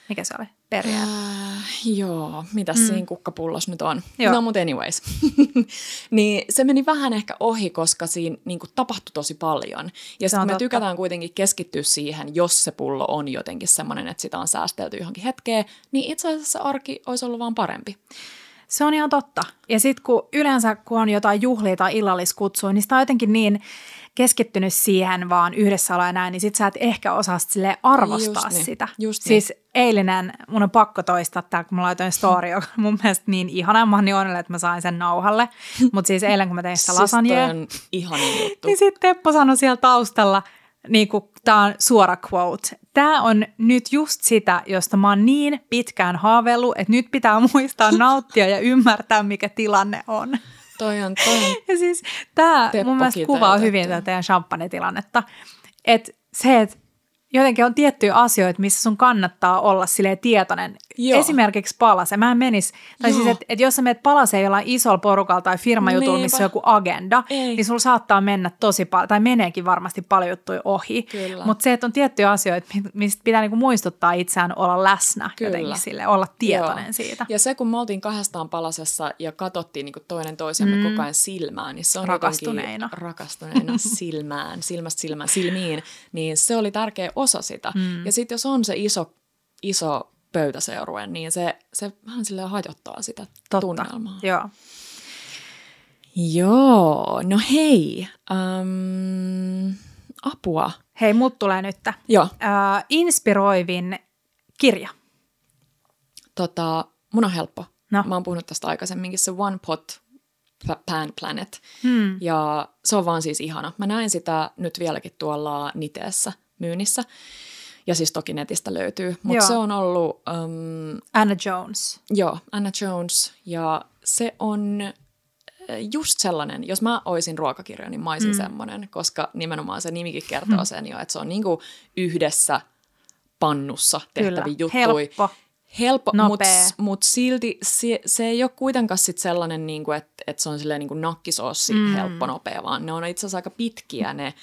Mikä se oli? Perrier. Äh, joo, mitäs mm. siinä kukkapullossa nyt on? Joo. No mutta anyways. niin se meni vähän ehkä ohi, koska siinä niin kuin, tapahtui tosi paljon. Ja sitten me totta. tykätään kuitenkin keskittyä siihen, jos se pullo on jotenkin semmoinen, että sitä on säästelty johonkin hetkeen, niin itse asiassa arki olisi ollut vaan parempi. Se on ihan totta. Ja sitten kun yleensä, kun on jotain juhlia tai illalliskutsuja, niin sitä on jotenkin niin keskittynyt siihen vaan yhdessä olla ja näin, niin sit sä et ehkä osaa silleen arvostaa Just niin, sitä. just niin. siis eilinen, mun on pakko toistaa tää, kun mä laitoin story, joka on mun mielestä niin ihana. Mä oon niin onnellinen, että mä sain sen nauhalle. Mutta siis eilen, kun mä tein sitä Siis on ihanin juttu. niin sitten Teppo sanoi siellä taustalla, niin kuin tämä on suora quote. Tämä on nyt just sitä, josta mä oon niin pitkään haaveillut, että nyt pitää muistaa nauttia ja ymmärtää, mikä tilanne on. Toi on, toi on Ja siis tämä mun mielestä kuvaa hyvin tätä teidän champagne-tilannetta. Että se, että jotenkin on tiettyjä asioita, missä sun kannattaa olla silleen tietoinen. Joo. Esimerkiksi palase. Mä en menis, tai Joo. siis, että et jos sä menet palaseen jollain isolla porukalla tai firmajutulla, missä on joku agenda, Ei. niin sulla saattaa mennä tosi paljon, tai meneekin varmasti paljon juttuja ohi. Mutta se, että on tiettyjä asioita, mi- mistä pitää niinku muistuttaa itseään olla läsnä Kyllä. jotenkin sille, olla tietoinen Joo. siitä. Ja se, kun me oltiin kahdestaan palasessa ja katsottiin niin toinen toisemme mm. koko ajan silmään, niin se on Rakastuneina. jotenkin rakastuneina silmään, silmästä silmään, silmiin, niin se oli tärkeä osa sitä. Mm. Ja sitten jos on se iso, iso pöytäseurue, niin se, se vähän silleen hajottaa sitä Totta. tunnelmaa. Joo. Joo, no hei, um, apua. Hei, mut tulee nyt. Joo, Äh, inspiroivin kirja. tota, mun on helppo. No. Mä oon puhunut tästä aikaisemminkin, se One Pot Pan Planet. Hmm. Ja se on vaan siis ihana. Mä näen sitä nyt vieläkin tuolla Niteessä myynnissä. Ja siis toki netistä löytyy. Mutta se on ollut, um, Anna Jones. joo, Anna Jones. Ja se on äh, just sellainen, jos mä oisin ruokakirja, niin mä oisin mm. semmoinen. Koska nimenomaan se nimikin kertoo mm. sen jo, että se on niinku yhdessä pannussa tehtäviä Kyllä. juttuja. Helppo. Helppo, mutta mut silti se, se ei ole kuitenkaan sit sellainen, niinku, että et se on silleen niinku nakkisoossi mm. helppo, nopea, vaan ne on itse asiassa aika pitkiä ne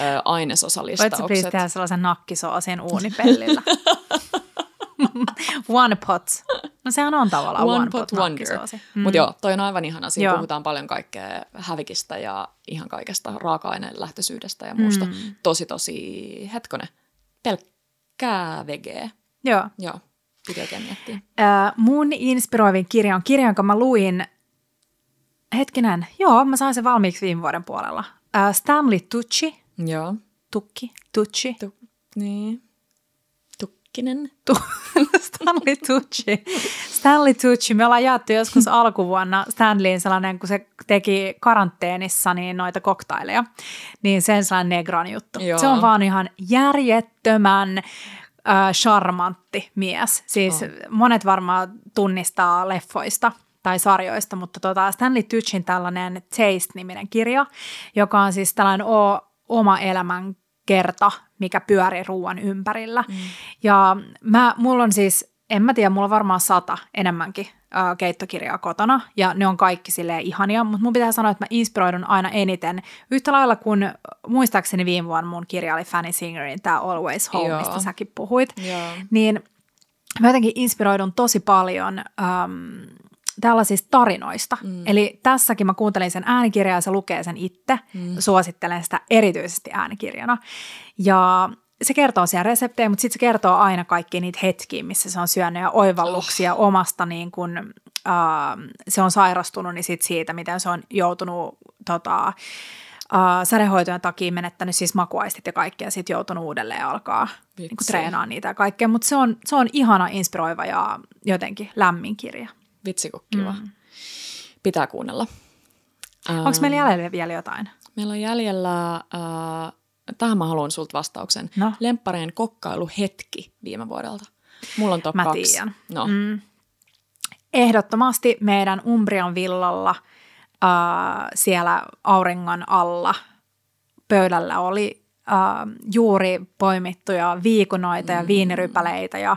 ö, ainesosalistaukset. please tehdä sellaisen nakkisoosin uunipellillä? one pot. No sehän on tavallaan One, one, pot, wonder. nakkisoosi. Mm. Mutta joo, toi on aivan ihana. Siinä Joo. puhutaan paljon kaikkea hävikistä ja ihan kaikesta raaka-aineen lähtöisyydestä ja muusta. Mm. Tosi, tosi, hetkone, pelkkää vegeä. Joo. Joo, piti oikein miettiä. Äh, mun inspiroivin kirja on kirja, jonka mä luin, hetkinen, joo, mä sain sen valmiiksi viime vuoden puolella. Äh, Stanley Tucci, Joo, Tukki, Tucci, tu, niin, tukkinen. Tu- Stanley Tucci. Stanley Tucci. Me ollaan jaettu joskus alkuvuonna Stanleyin sellainen, kun se teki karanteenissa niin noita koktaileja, niin sen sellainen negron juttu. Joo. Se on vaan ihan järjettömän äh, charmantti mies. Siis On. monet varmaan tunnistaa leffoista tai sarjoista, mutta tota Stanley Tuccin tällainen Taste-niminen kirja, joka on siis tällainen o- oma elämän kerta, mikä pyörii ruoan ympärillä. Mm. Ja mä, mulla on siis, en mä tiedä, mulla on varmaan sata enemmänkin keittokirjaa kotona, ja ne on kaikki silleen ihania, mutta mun pitää sanoa, että mä inspiroidun aina eniten. Yhtä lailla kuin muistaakseni viime vuonna mun kirja oli Fanny Singerin tämä Always Home, Joo. mistä säkin puhuit, Joo. niin mä jotenkin inspiroidun tosi paljon äm, tällaisista tarinoista. Mm. Eli tässäkin mä kuuntelin sen äänikirjaa ja se lukee sen itse. Mm. Suosittelen sitä erityisesti äänikirjana. Ja se kertoo siellä reseptejä, mutta sitten se kertoo aina kaikki niitä hetkiä, missä se on syönyt ja oivalluksia oh. omasta niin kun, äh, se on sairastunut, niin sit siitä, miten se on joutunut tota, äh, sädehoitojen takia menettänyt siis makuaistit ja kaikkea, ja sitten joutunut uudelleen alkaa niin treenaamaan niitä ja kaikkea. Mutta se on, se on ihana, inspiroiva ja jotenkin lämmin kirja. Vitsi kun kiva. Mm. Pitää kuunnella. Onko meillä jäljellä vielä jotain? Meillä on jäljellä, äh, tähän mä haluan sulta vastauksen, no. Lemppareen kokkailuhetki viime vuodelta. Mulla on top mä kaksi. Tiedän. No. Mm. Ehdottomasti meidän Umbrian villalla äh, siellä auringon alla pöydällä oli äh, juuri poimittuja viikunoita mm. ja viinirypäleitä ja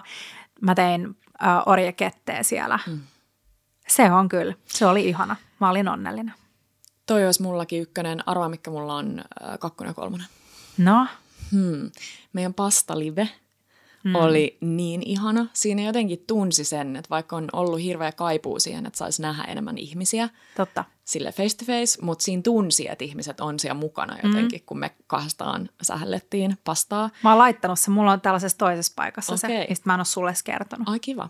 mä tein äh, orjaketteä siellä. Mm. Se on kyllä, se oli ihana. Mä olin onnellinen. Toi olisi mullakin ykkönen. Arvaa, mikä mulla on äh, kakkonen ja kolmonen. No? Hmm. Meidän pastalive mm. oli niin ihana. Siinä jotenkin tunsi sen, että vaikka on ollut hirveä kaipuu siihen, että saisi nähdä enemmän ihmisiä. Totta. Sille face to face, mutta siinä tunsi, että ihmiset on siellä mukana jotenkin, mm. kun me kahdestaan sähellettiin pastaa. Mä oon laittanut se, mulla on tällaisessa toisessa paikassa okay. se, mistä mä en ole sulle kertonut. Ai kiva.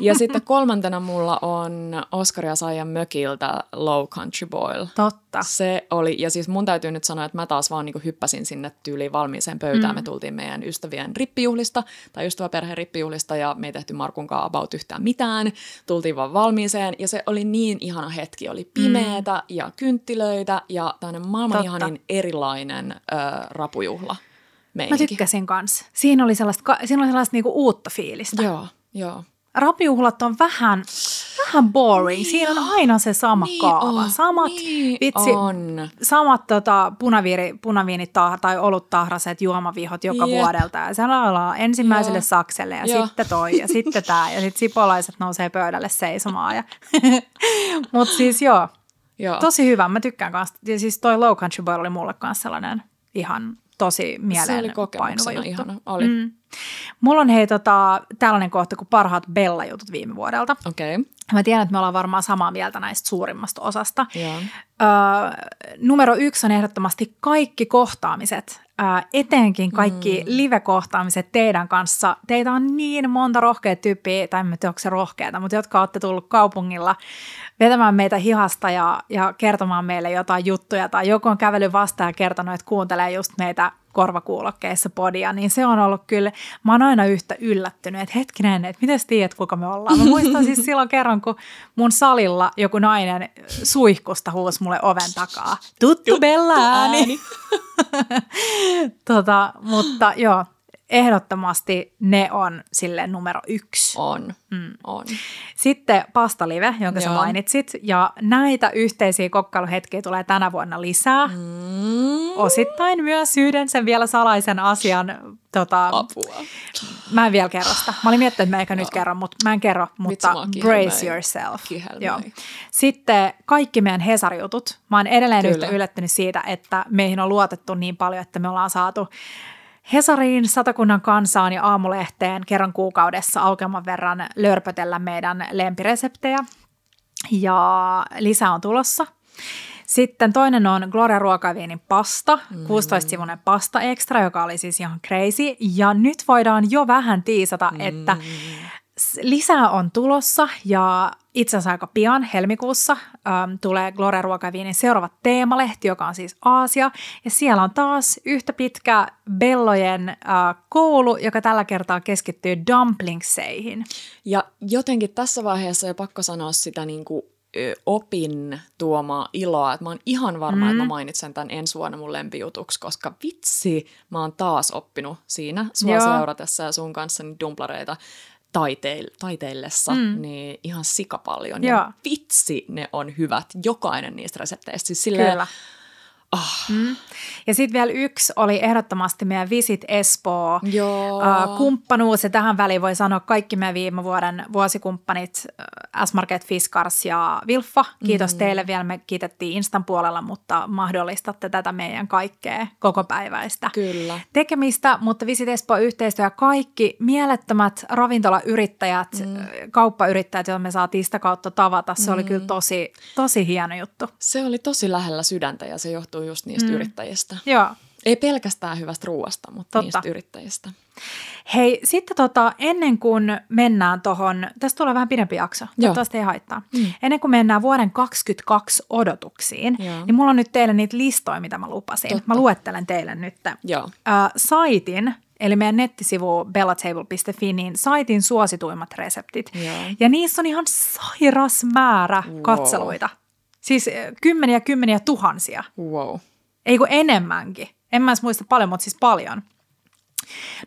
Ja sitten kolmantena mulla on Oscar ja Saijan mökiltä Low Country Boil. Totta. Se oli, ja siis mun täytyy nyt sanoa, että mä taas vaan niin hyppäsin sinne tyyliin valmiiseen pöytään. Mm. Me tultiin meidän ystävien rippijuhlista, tai ystäväperheen rippijuhlista, ja me ei tehty Markun about yhtään mitään. Tultiin vaan valmiiseen, ja se oli niin ihana hetki. Oli pimeetä mm. Ja kynttilöitä, ja tämmöinen maailman Totta. ihanin erilainen ö, rapujuhla. Meininki. Mä tykkäsin kanssa. Siinä oli sellaista, siinä oli sellaista niinku uutta fiilistä. Joo, joo rapijuhlat on vähän, vähän boring. Niin Siinä on aina se sama niin kaava. On, samat, niin vitsi, on. samat tota, punaviiri, punaviinitahra tai oluttahraset juomavihot joka Jep. vuodelta. Ja se ollaan ensimmäiselle Joo. sakselle ja Joo. sitten toi ja sitten tämä. Ja sitten sipolaiset nousee pöydälle seisomaan. Ja... Mutta siis joo, joo, tosi hyvä. Mä tykkään kanssa. Ja siis toi Low Country Boy oli mulle kanssa sellainen ihan tosi mieleen Se oli kokemuksena ihana. Oli. Mm. Mulla on hei tota, tällainen kohta kuin parhaat Bella-jutut viime vuodelta. Okei. Okay. Mä tiedän, että me ollaan varmaan samaa mieltä näistä suurimmasta osasta. Yeah. Öö, numero yksi on ehdottomasti kaikki kohtaamiset, öö, etenkin kaikki mm. live-kohtaamiset teidän kanssa. Teitä on niin monta rohkea tyyppiä, tai en tiedä, onko se rohkeata, mutta jotka olette tullut kaupungilla vetämään meitä hihasta ja, ja kertomaan meille jotain juttuja, tai joku on kävellyt vastaan ja kertonut, että kuuntelee just meitä korvakuulokkeissa podia, niin se on ollut kyllä, mä oon aina yhtä yllättynyt, että hetkinen, että miten tiedät, kuka me ollaan. Mä muistan siis silloin kerran, kun mun salilla joku nainen suihkusta huusi mulle oven takaa. Tuttu, Tuttu Bella ääni. tota, mutta joo, ehdottomasti ne on sille numero yksi. On, mm. on. Sitten pastalive, jonka Joo. sä mainitsit. Ja näitä yhteisiä kokkailuhetkiä tulee tänä vuonna lisää. Mm. Osittain myös yhden sen vielä salaisen asian. Tota, Apua. Mä en vielä kerro sitä. Mä olin miettinyt, että mä ehkä nyt kerron, mutta mä en kerro. Mutta brace yourself. Joo. Sitten kaikki meidän Hesari-jutut. Mä oon edelleen Kyllä. yhtä yllättynyt siitä, että meihin on luotettu niin paljon, että me ollaan saatu Hesariin, Satakunnan kansaan ja Aamulehteen kerran kuukaudessa aukeaman verran lörpötellä meidän lempireseptejä. Ja lisää on tulossa. Sitten toinen on Gloria Ruokaviinin pasta, mm. 16-sivuinen pasta extra, joka oli siis ihan crazy. Ja nyt voidaan jo vähän tiisata, mm. että lisää on tulossa ja itse asiassa aika pian helmikuussa äm, tulee Gloria Ruokaviinin seuraava teemalehti, joka on siis Aasia. Ja siellä on taas yhtä pitkä Bellojen äh, koulu, joka tällä kertaa keskittyy dumplingseihin. Ja jotenkin tässä vaiheessa jo pakko sanoa sitä niin kuin opin tuomaa iloa. Että mä oon ihan varma, mm. että mä mm. mainitsen tämän ensi vuonna mun lempijutuksi, koska vitsi, mä oon taas oppinut siinä sua Joo. seuratessa ja sun kanssa dumplareita taiteil- taiteillessa, mm. niin ihan sikapaljon. Joo. Ja vitsi, ne on hyvät, jokainen niistä resepteistä. Siis silleen, Kyllä. Oh. Mm. Ja sitten vielä yksi oli ehdottomasti meidän Visit Espoo Joo. Uh, kumppanuus. Ja tähän väliin voi sanoa kaikki meidän viime vuoden vuosikumppanit S-Market Fiskars ja Vilfa. Kiitos mm. teille vielä. Me kiitettiin Instan puolella, mutta mahdollistatte tätä meidän kaikkea koko päiväistä Kyllä. tekemistä. Mutta Visit Espoo yhteistyö ja kaikki mielettömät ravintolayrittäjät, mm. kauppayrittäjät, joita me saatiin sitä kautta tavata. Se mm. oli kyllä tosi, tosi hieno juttu. Se oli tosi lähellä sydäntä ja se johtuu johtuu just niistä mm. yrittäjistä. Joo. Ei pelkästään hyvästä ruoasta, mutta Totta. niistä yrittäjistä. Hei, sitten tota, ennen kuin mennään tuohon, tästä tulee vähän pidempi jakso, toivottavasti ei haittaa. Mm. Ennen kuin mennään vuoden 2022 odotuksiin, Joo. niin mulla on nyt teille niitä listoja, mitä mä lupasin. Totta. Mä luettelen teille nyt. Joo. Äh, saitin, eli meidän nettisivu bellatable.fi, niin saitin suosituimmat reseptit. Joo. Ja niissä on ihan sairas määrä Wow. katseluita. Siis äh, kymmeniä, kymmeniä tuhansia. Wow. Ei kun enemmänkin. En mä edes muista paljon, mutta siis paljon.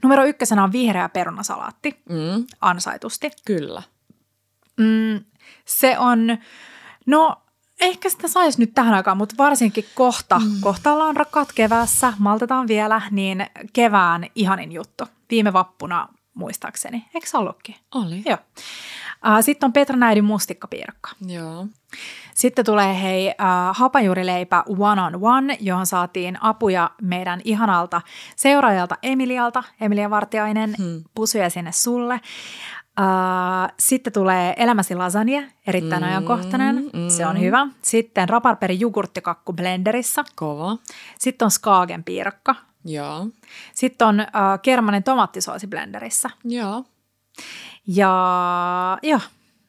Numero ykkösenä on vihreä perunasalaatti, Mm, ansaitusti. kyllä. Mm, se on, no ehkä sitä saisi nyt tähän aikaan, mutta varsinkin kohta, mm. kohta ollaan rakkaat keväässä, maltetaan vielä, niin kevään ihanin juttu. Viime vappuna muistaakseni, eikö se ollutkin? Oli. Joo. Uh, Sitten on Petra Näidin mustikkapiirakka. Joo. Sitten tulee hei äh, hapajuurileipä One on One, johon saatiin apuja meidän ihanalta seuraajalta Emilialta, Emilia Vartiainen, hmm. pusuja sinne sulle. Äh, sitten tulee elämäsi lasagne, erittäin mm, ajankohtainen, mm. se on hyvä. Sitten raparperi jogurttikakku blenderissä. Kova. Sitten on Skagen piirakka. Joo. Sitten on äh, kermanen tomattisoosi blenderissä. Joo. Ja joo,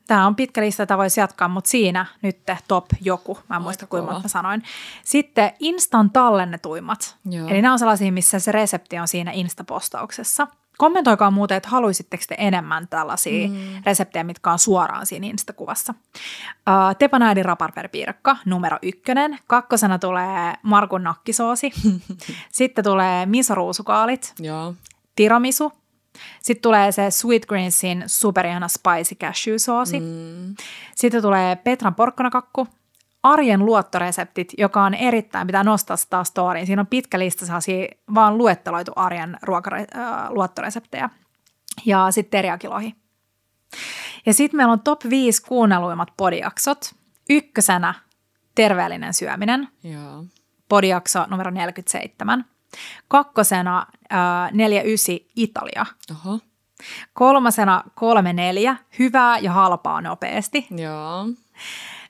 tämä on pitkä lista, jota voisi jatkaa, mutta siinä nyt top joku. Mä en muista, kuinka mä sanoin. Sitten instan tallennetuimmat. Joo. Eli nämä on sellaisia, missä se resepti on siinä Insta-postauksessa. Kommentoikaa muuten, että haluaisitteko te enemmän tällaisia mm. reseptejä, mitkä on suoraan siinä Insta-kuvassa. Uh, Tepanäidin raparperipiirakka, numero ykkönen. Kakkosena tulee Markun nakkisoosi. Sitten tulee misoruusukaalit Joo. tiramisu. Sitten tulee se Sweet Greensin superihana spicy cashew soosi. Mm. Sitten tulee Petran porkkanakakku. Arjen luottoreseptit, joka on erittäin, pitää nostaa sitä storyin. Siinä on pitkä lista sellaisia vaan luetteloitu arjen ruokare- äh, luottoreseptejä. Ja sitten teriakilohi. Ja sitten meillä on top 5 kuunnelluimmat podijaksot. Ykkösenä terveellinen syöminen Joo. podijakso numero 47. Kakkosena äh, 49 Italia. Oho. Kolmasena 34 hyvää ja halpaa nopeasti. Joo.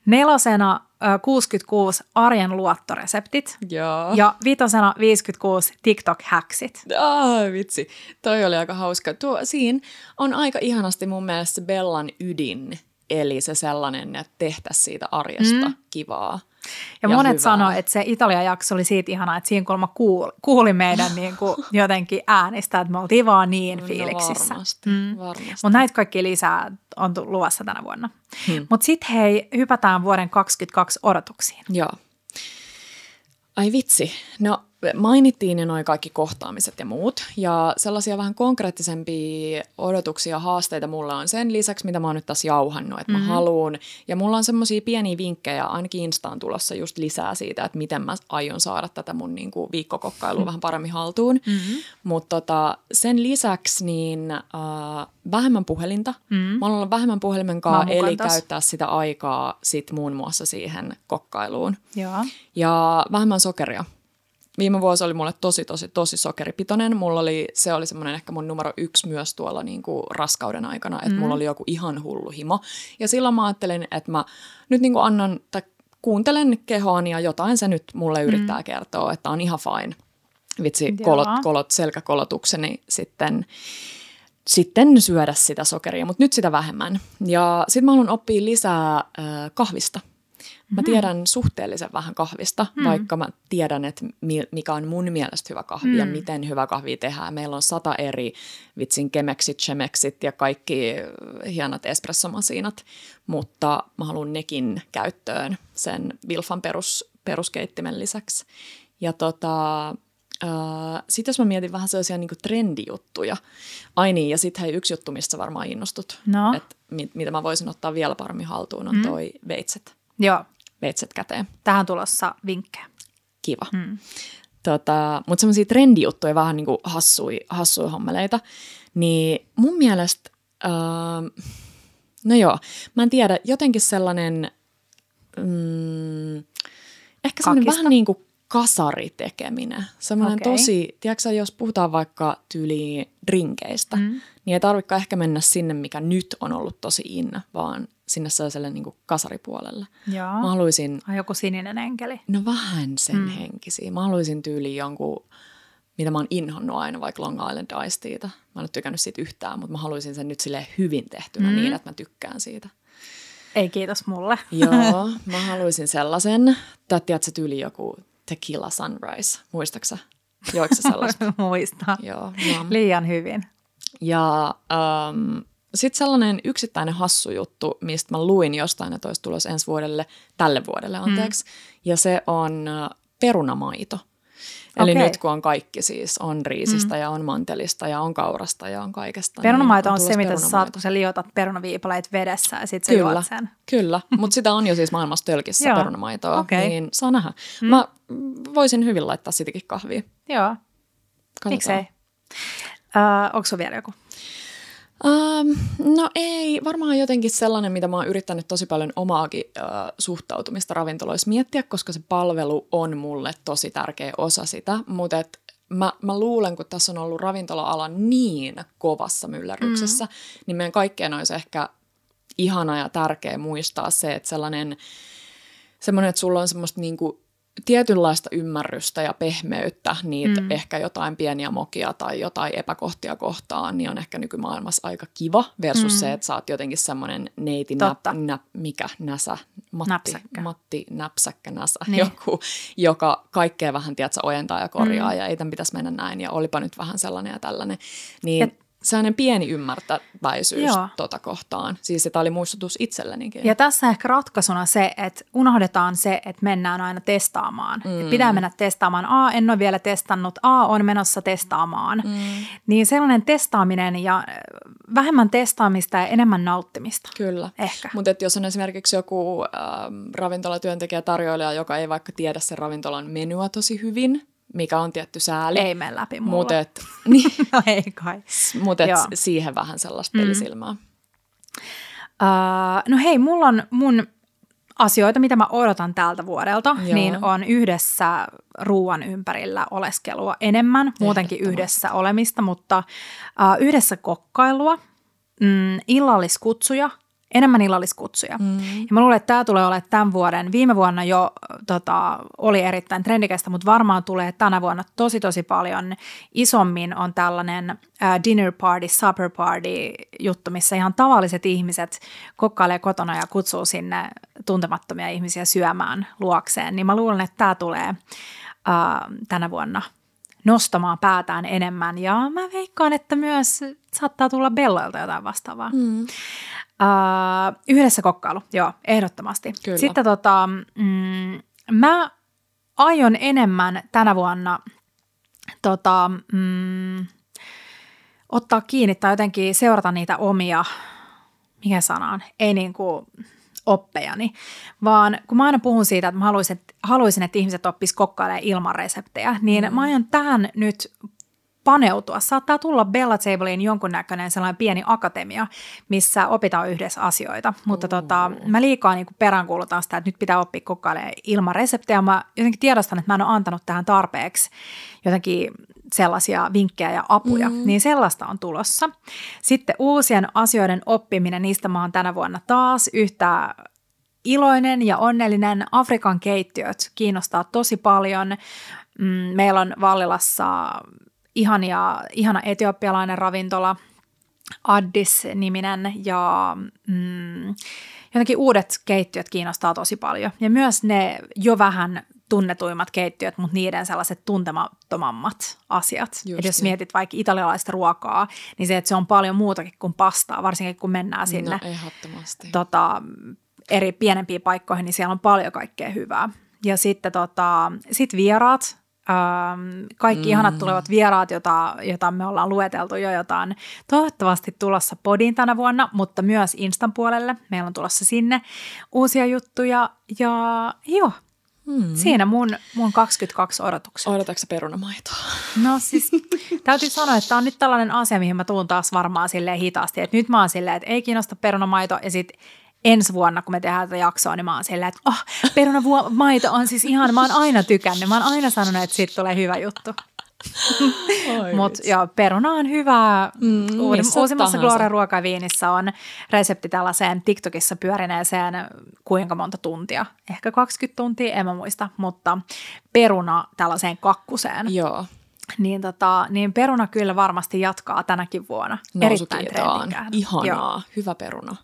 Nelosena äh, 66 arjen luottoreseptit. Joo. Ja vitosena 56 TikTok-häksit. Ai vitsi, toi oli aika hauska. Tuo, siinä on aika ihanasti mun mielestä Bellan ydin, eli se sellainen, että tehtäisiin siitä arjesta mm. kivaa. Ja, ja monet sanoo, että se Italia-jakso oli siitä ihanaa, että siinä kulma kuuli, kuuli meidän niin kuin jotenkin äänistä, että me oltiin vaan niin fiiliksissä. No varmasti, mm. varmasti. Mutta näitä kaikki lisää on luvassa tänä vuonna. Hmm. Mutta sitten hei, hypätään vuoden 2022 odotuksiin. Joo. Ai vitsi. No mainittiin jo noin kaikki kohtaamiset ja muut. Ja sellaisia vähän konkreettisempia odotuksia ja haasteita mulla on sen lisäksi, mitä mä oon nyt tässä jauhannut, että mm-hmm. mä haluun. Ja mulla on semmoisia pieniä vinkkejä, ainakin Instaan tulossa just lisää siitä, että miten mä aion saada tätä mun niinku viikkokokkailua mm-hmm. vähän paremmin haltuun. Mm-hmm. Mutta tota, sen lisäksi niin äh, vähemmän puhelinta. Mm-hmm. Mä haluan vähemmän puhelimen kanssa, eli taas. käyttää sitä aikaa sit muun muassa siihen kokkailuun. Joo. Ja vähemmän sokeria. Viime vuosi oli mulle tosi, tosi, tosi sokeripitoinen. Mulla oli, se oli semmoinen ehkä mun numero yksi myös tuolla niin kuin raskauden aikana, että mm. mulla oli joku ihan hullu himo. Ja silloin mä ajattelin, että mä nyt niin kuin annan, tai kuuntelen kehoani ja jotain se nyt mulle yrittää mm. kertoa, että on ihan fine. Vitsi, kolot, kolot, selkäkolotukseni sitten sitten syödä sitä sokeria, mutta nyt sitä vähemmän. Ja sitten mä haluan oppia lisää äh, kahvista. Mä tiedän suhteellisen vähän kahvista, mm. vaikka mä tiedän, että mi- mikä on mun mielestä hyvä kahvi mm. ja miten hyvä kahvi tehdään. Meillä on sata eri vitsin kemeksit, chemeksit ja kaikki hienot espressomasiinat, mutta mä haluan nekin käyttöön sen Wilfan perus, peruskeittimen lisäksi. Ja tota, sitten jos mä mietin vähän sellaisia niin trendijuttuja, ai niin, ja sitten hei yksi juttu, mistä varmaan innostut, No. että mit, mitä mä voisin ottaa vielä paremmin haltuun, on mm. toi veitset, Joo. Veitset käteen. Tähän tulossa vinkkejä. Kiva. Mm. Tota, Mutta semmoisia trendijuttuja, vähän niin kuin hassui, hassui hommeleita, niin mun mielestä, uh, no joo, mä en tiedä, jotenkin sellainen, mm, ehkä semmoinen vähän niin kuin kasaritekeminen. Semmoinen okay. tosi, tiedätkö jos puhutaan vaikka tyyliin drinkeistä, mm. niin ei tarvitse ehkä mennä sinne, mikä nyt on ollut tosi in, vaan sinne sellaiselle niin kuin kasaripuolelle. Joo. Mä haluaisin Ai joku sininen enkeli. No vähän sen mm. henkisiä. Mä haluaisin tyyliin jonkun mitä mä oon inhonnut aina, vaikka Long Island Ice. Mä en ole tykännyt siitä yhtään, mutta mä haluaisin sen nyt sille hyvin tehtynä mm. niin, että mä tykkään siitä. Ei kiitos mulle. Joo, mä haluaisin sellaisen. Tai tiedätkö tyyli joku Tequila Sunrise, muistaksa? Joiko sellaista? Muista. Joo. Liian hyvin. Ja um, sitten sellainen yksittäinen hassu juttu, mistä mä luin jostain, että olisi tulos ensi vuodelle, tälle vuodelle anteeksi, mm. ja se on perunamaito. Eli okay. nyt kun on kaikki siis, on riisistä mm. ja on mantelista ja on kaurasta ja on kaikesta. Perunomaito niin on, on se, mitä sä saat, kun sä liotat perunaviipaleet vedessä ja sitten sä kyllä, juot sen. Kyllä, mutta sitä on jo siis maailmassa tölkissä perunamaitoa, okay. niin saa nähdä. Mm. Mä voisin hyvin laittaa sitäkin kahvia. Joo, miksei. Uh, onko vielä joku? Um, no ei, varmaan jotenkin sellainen, mitä mä oon yrittänyt tosi paljon omaakin uh, suhtautumista ravintoloissa miettiä, koska se palvelu on mulle tosi tärkeä osa sitä, mutta et mä, mä luulen, kun tässä on ollut ravintola-ala niin kovassa myllerryksessä, mm-hmm. niin meidän kaikkeen olisi ehkä ihana ja tärkeä muistaa se, että sellainen, semmoinen, että sulla on semmoista niinku tietynlaista ymmärrystä ja pehmeyttä, niitä mm. ehkä jotain pieniä mokia tai jotain epäkohtia kohtaan, niin on ehkä nykymaailmassa aika kiva versus mm. se, että sä oot jotenkin semmoinen neiti näp, näp, mikä näsä, Matti, näpsäkkä. Matti näpsäkkä näsä, niin. joku, joka kaikkea vähän, tiedätkö, ojentaa ja korjaa mm. ja ei tämän pitäisi mennä näin ja olipa nyt vähän sellainen ja tällainen. Niin ja sellainen pieni ymmärtäväisyys Joo. tota kohtaan. Siis tämä oli muistutus itsellenikin. Ja tässä ehkä ratkaisuna se, että unohdetaan se, että mennään aina testaamaan. Mm. Pitää mennä testaamaan. A, en ole vielä testannut. A, on menossa testaamaan. Mm. Niin sellainen testaaminen ja äh, vähemmän testaamista ja enemmän nauttimista. Kyllä. Ehkä. Mutta jos on esimerkiksi joku äh, ravintolatyöntekijä tarjoilija, joka ei vaikka tiedä sen ravintolan menua tosi hyvin, mikä on tietty sääli. Ei mene läpi mulla. Mut et, niin, no ei kai. Mutta siihen vähän sellaista pelisilmää. Mm. Uh, no hei, mulla on mun asioita, mitä mä odotan tältä vuodelta, Joo. niin on yhdessä ruoan ympärillä oleskelua enemmän, muutenkin yhdessä olemista, mutta uh, yhdessä kokkailua, mm, illalliskutsuja – enemmän illalliskutsuja. Mm. Ja mä luulen, että tämä tulee olemaan tämän vuoden. Viime vuonna jo tota, oli erittäin trendikästä, mutta varmaan tulee tänä vuonna tosi tosi paljon isommin on tällainen uh, dinner party, supper party juttu, missä ihan tavalliset ihmiset kokkailee kotona ja kutsuu sinne tuntemattomia ihmisiä syömään luokseen. Niin mä luulen, että tämä tulee uh, tänä vuonna nostamaan päätään enemmän ja mä veikkaan, että myös saattaa tulla Belloilta jotain vastaavaa. Mm. Uh, yhdessä kokkailu, joo, ehdottomasti. Kyllä. Sitten tota, mm, mä aion enemmän tänä vuonna tota, mm, ottaa kiinni tai jotenkin seurata niitä omia, mikä sanaan, ei niin kuin oppejani, vaan kun mä aina puhun siitä, että mä haluaisin, haluaisin että ihmiset oppisivat kokkailemaan ilman reseptejä, niin mm. mä aion tähän nyt paneutua. Saattaa tulla Bella Tableen jonkunnäköinen sellainen pieni akatemia, missä opitaan yhdessä asioita, mutta tota, mä liikaa niin peräänkuulutan sitä, että nyt pitää oppia kokkailemaan ilman reseptejä. Mä jotenkin tiedostan, että mä en ole antanut tähän tarpeeksi jotenkin sellaisia vinkkejä ja apuja, mm. niin sellaista on tulossa. Sitten uusien asioiden oppiminen, niistä mä oon tänä vuonna taas yhtä iloinen ja onnellinen. Afrikan keittiöt kiinnostaa tosi paljon. Mm, meillä on Vallilassa ihania, ihana etiopialainen ravintola, Addis-niminen ja mm, jotenkin uudet keittiöt kiinnostaa tosi paljon. Ja myös ne jo vähän tunnetuimmat keittiöt, mutta niiden sellaiset tuntemattomammat asiat. Just jos niin. mietit vaikka italialaista ruokaa, niin se, että se on paljon muutakin kuin pastaa, varsinkin kun mennään no, sinne no, tota, eri pienempiin paikkoihin, niin siellä on paljon kaikkea hyvää. Ja sitten tota, sit vieraat, Ähm, kaikki mm. ihanat tulevat vieraat, jota, jota me ollaan lueteltu jo jotain. Toivottavasti tulossa podin tänä vuonna, mutta myös Instan puolelle. Meillä on tulossa sinne uusia juttuja ja joo, Hmm. Siinä mun, mun 22 odotukset. Odotatko perunamaitoa? No siis täytyy sanoa, että tämä on nyt tällainen asia, mihin mä tuun taas varmaan silleen hitaasti. Että nyt mä oon silleen, että ei kiinnosta perunamaito ja sitten ensi vuonna, kun me tehdään tätä jaksoa, niin mä oon silleen, että oh, perunamaito on siis ihan, mä oon aina tykännyt. Mä oon aina sanonut, että siitä tulee hyvä juttu. Mutta joo, peruna on hyvä. Mm, uusimmassa Gloria ruokaviinissä on resepti tällaiseen TikTokissa pyörineeseen kuinka monta tuntia. Ehkä 20 tuntia, en mä muista, mutta peruna tällaiseen kakkuseen. Joo. niin, tota, niin peruna kyllä varmasti jatkaa tänäkin vuonna. Erittäin trendikään. Ihanaa, Joo. hyvä peruna.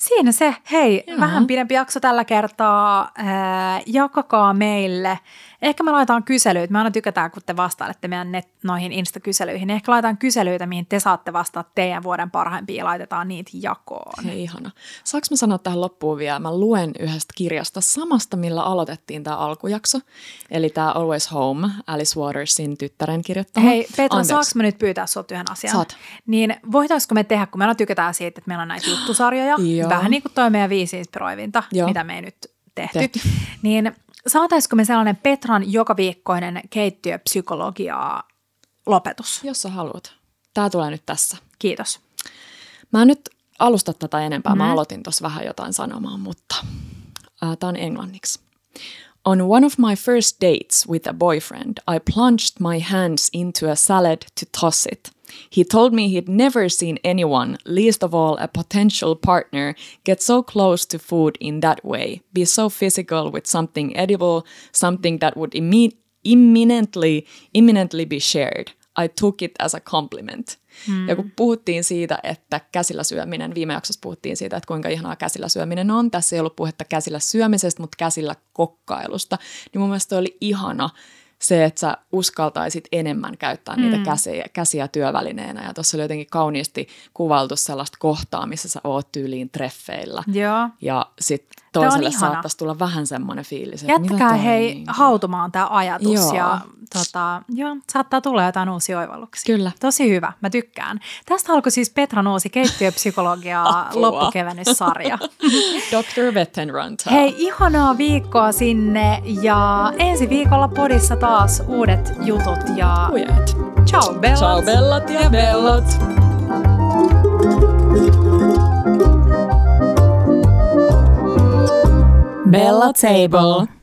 Siinä se. Hei, Joo. vähän pidempi jakso tällä kertaa. Ää, jakakaa meille Ehkä me laitetaan kyselyitä. Me aina tykätään, kun te vastailette meidän net, noihin Insta-kyselyihin. Ehkä laitetaan kyselyitä, mihin te saatte vastata teidän vuoden parhaimpia ja laitetaan niitä jakoon. Hei, ihana. Saanko mä sanoa tähän loppuun vielä? Mä luen yhdestä kirjasta samasta, millä aloitettiin tämä alkujakso. Eli tämä Always Home, Alice Watersin tyttären kirjoittama. Hei, Petra, saanko mä nyt pyytää sinulta yhden asian? Saat. Niin voitaisiko me tehdä, kun me aina tykätään siitä, että meillä on näitä juttusarjoja, vähän niin kuin toi meidän viisi inspiroivinta, Joo. mitä me ei nyt tehty, tehty. niin saataisiko me sellainen Petran joka viikkoinen keittiöpsykologiaa lopetus? Jos sä haluat. Tämä tulee nyt tässä. Kiitos. Mä en nyt alusta tätä enempää. Mm. Mä aloitin tuossa vähän jotain sanomaan, mutta äh, tämä on englanniksi. On one of my first dates with a boyfriend, I plunged my hands into a salad to toss it – He told me he'd never seen anyone, least of all a potential partner, get so close to food in that way, be so physical with something edible, something that would imme- imminently, imminently be shared. I took it as a compliment. Hmm. Ja kun puhuttiin siitä, että käsillä syöminen, viime jaksossa puhuttiin siitä, että kuinka ihanaa käsillä syöminen on. Tässä ei ollut puhetta käsillä syömisestä, mutta käsillä kokkailusta. Niin mun mielestä oli ihana se, että sä uskaltaisit enemmän käyttää niitä mm. käsiä, käsiä työvälineenä. Ja tuossa oli jotenkin kauniisti kuvaltu sellaista kohtaa, missä sä oot tyyliin treffeillä. Joo. Ja sitten toiselle saattaisi tulla vähän semmoinen fiilis, että Jätkää hei niin hautumaan tämä ajatus joo. ja tota, joo, saattaa tulla jotain uusia oivalluksia. Kyllä. Tosi hyvä, mä tykkään. Tästä alkoi siis Petra Nuusi keittiöpsykologia loppukevennyssarja. Dr. Vettenranta. Hei, ihanaa viikkoa sinne ja ensi viikolla podissa taas uudet jutut ja... Ujet. Ciao bellat. Ciao bellat ja bellat. Bella Table.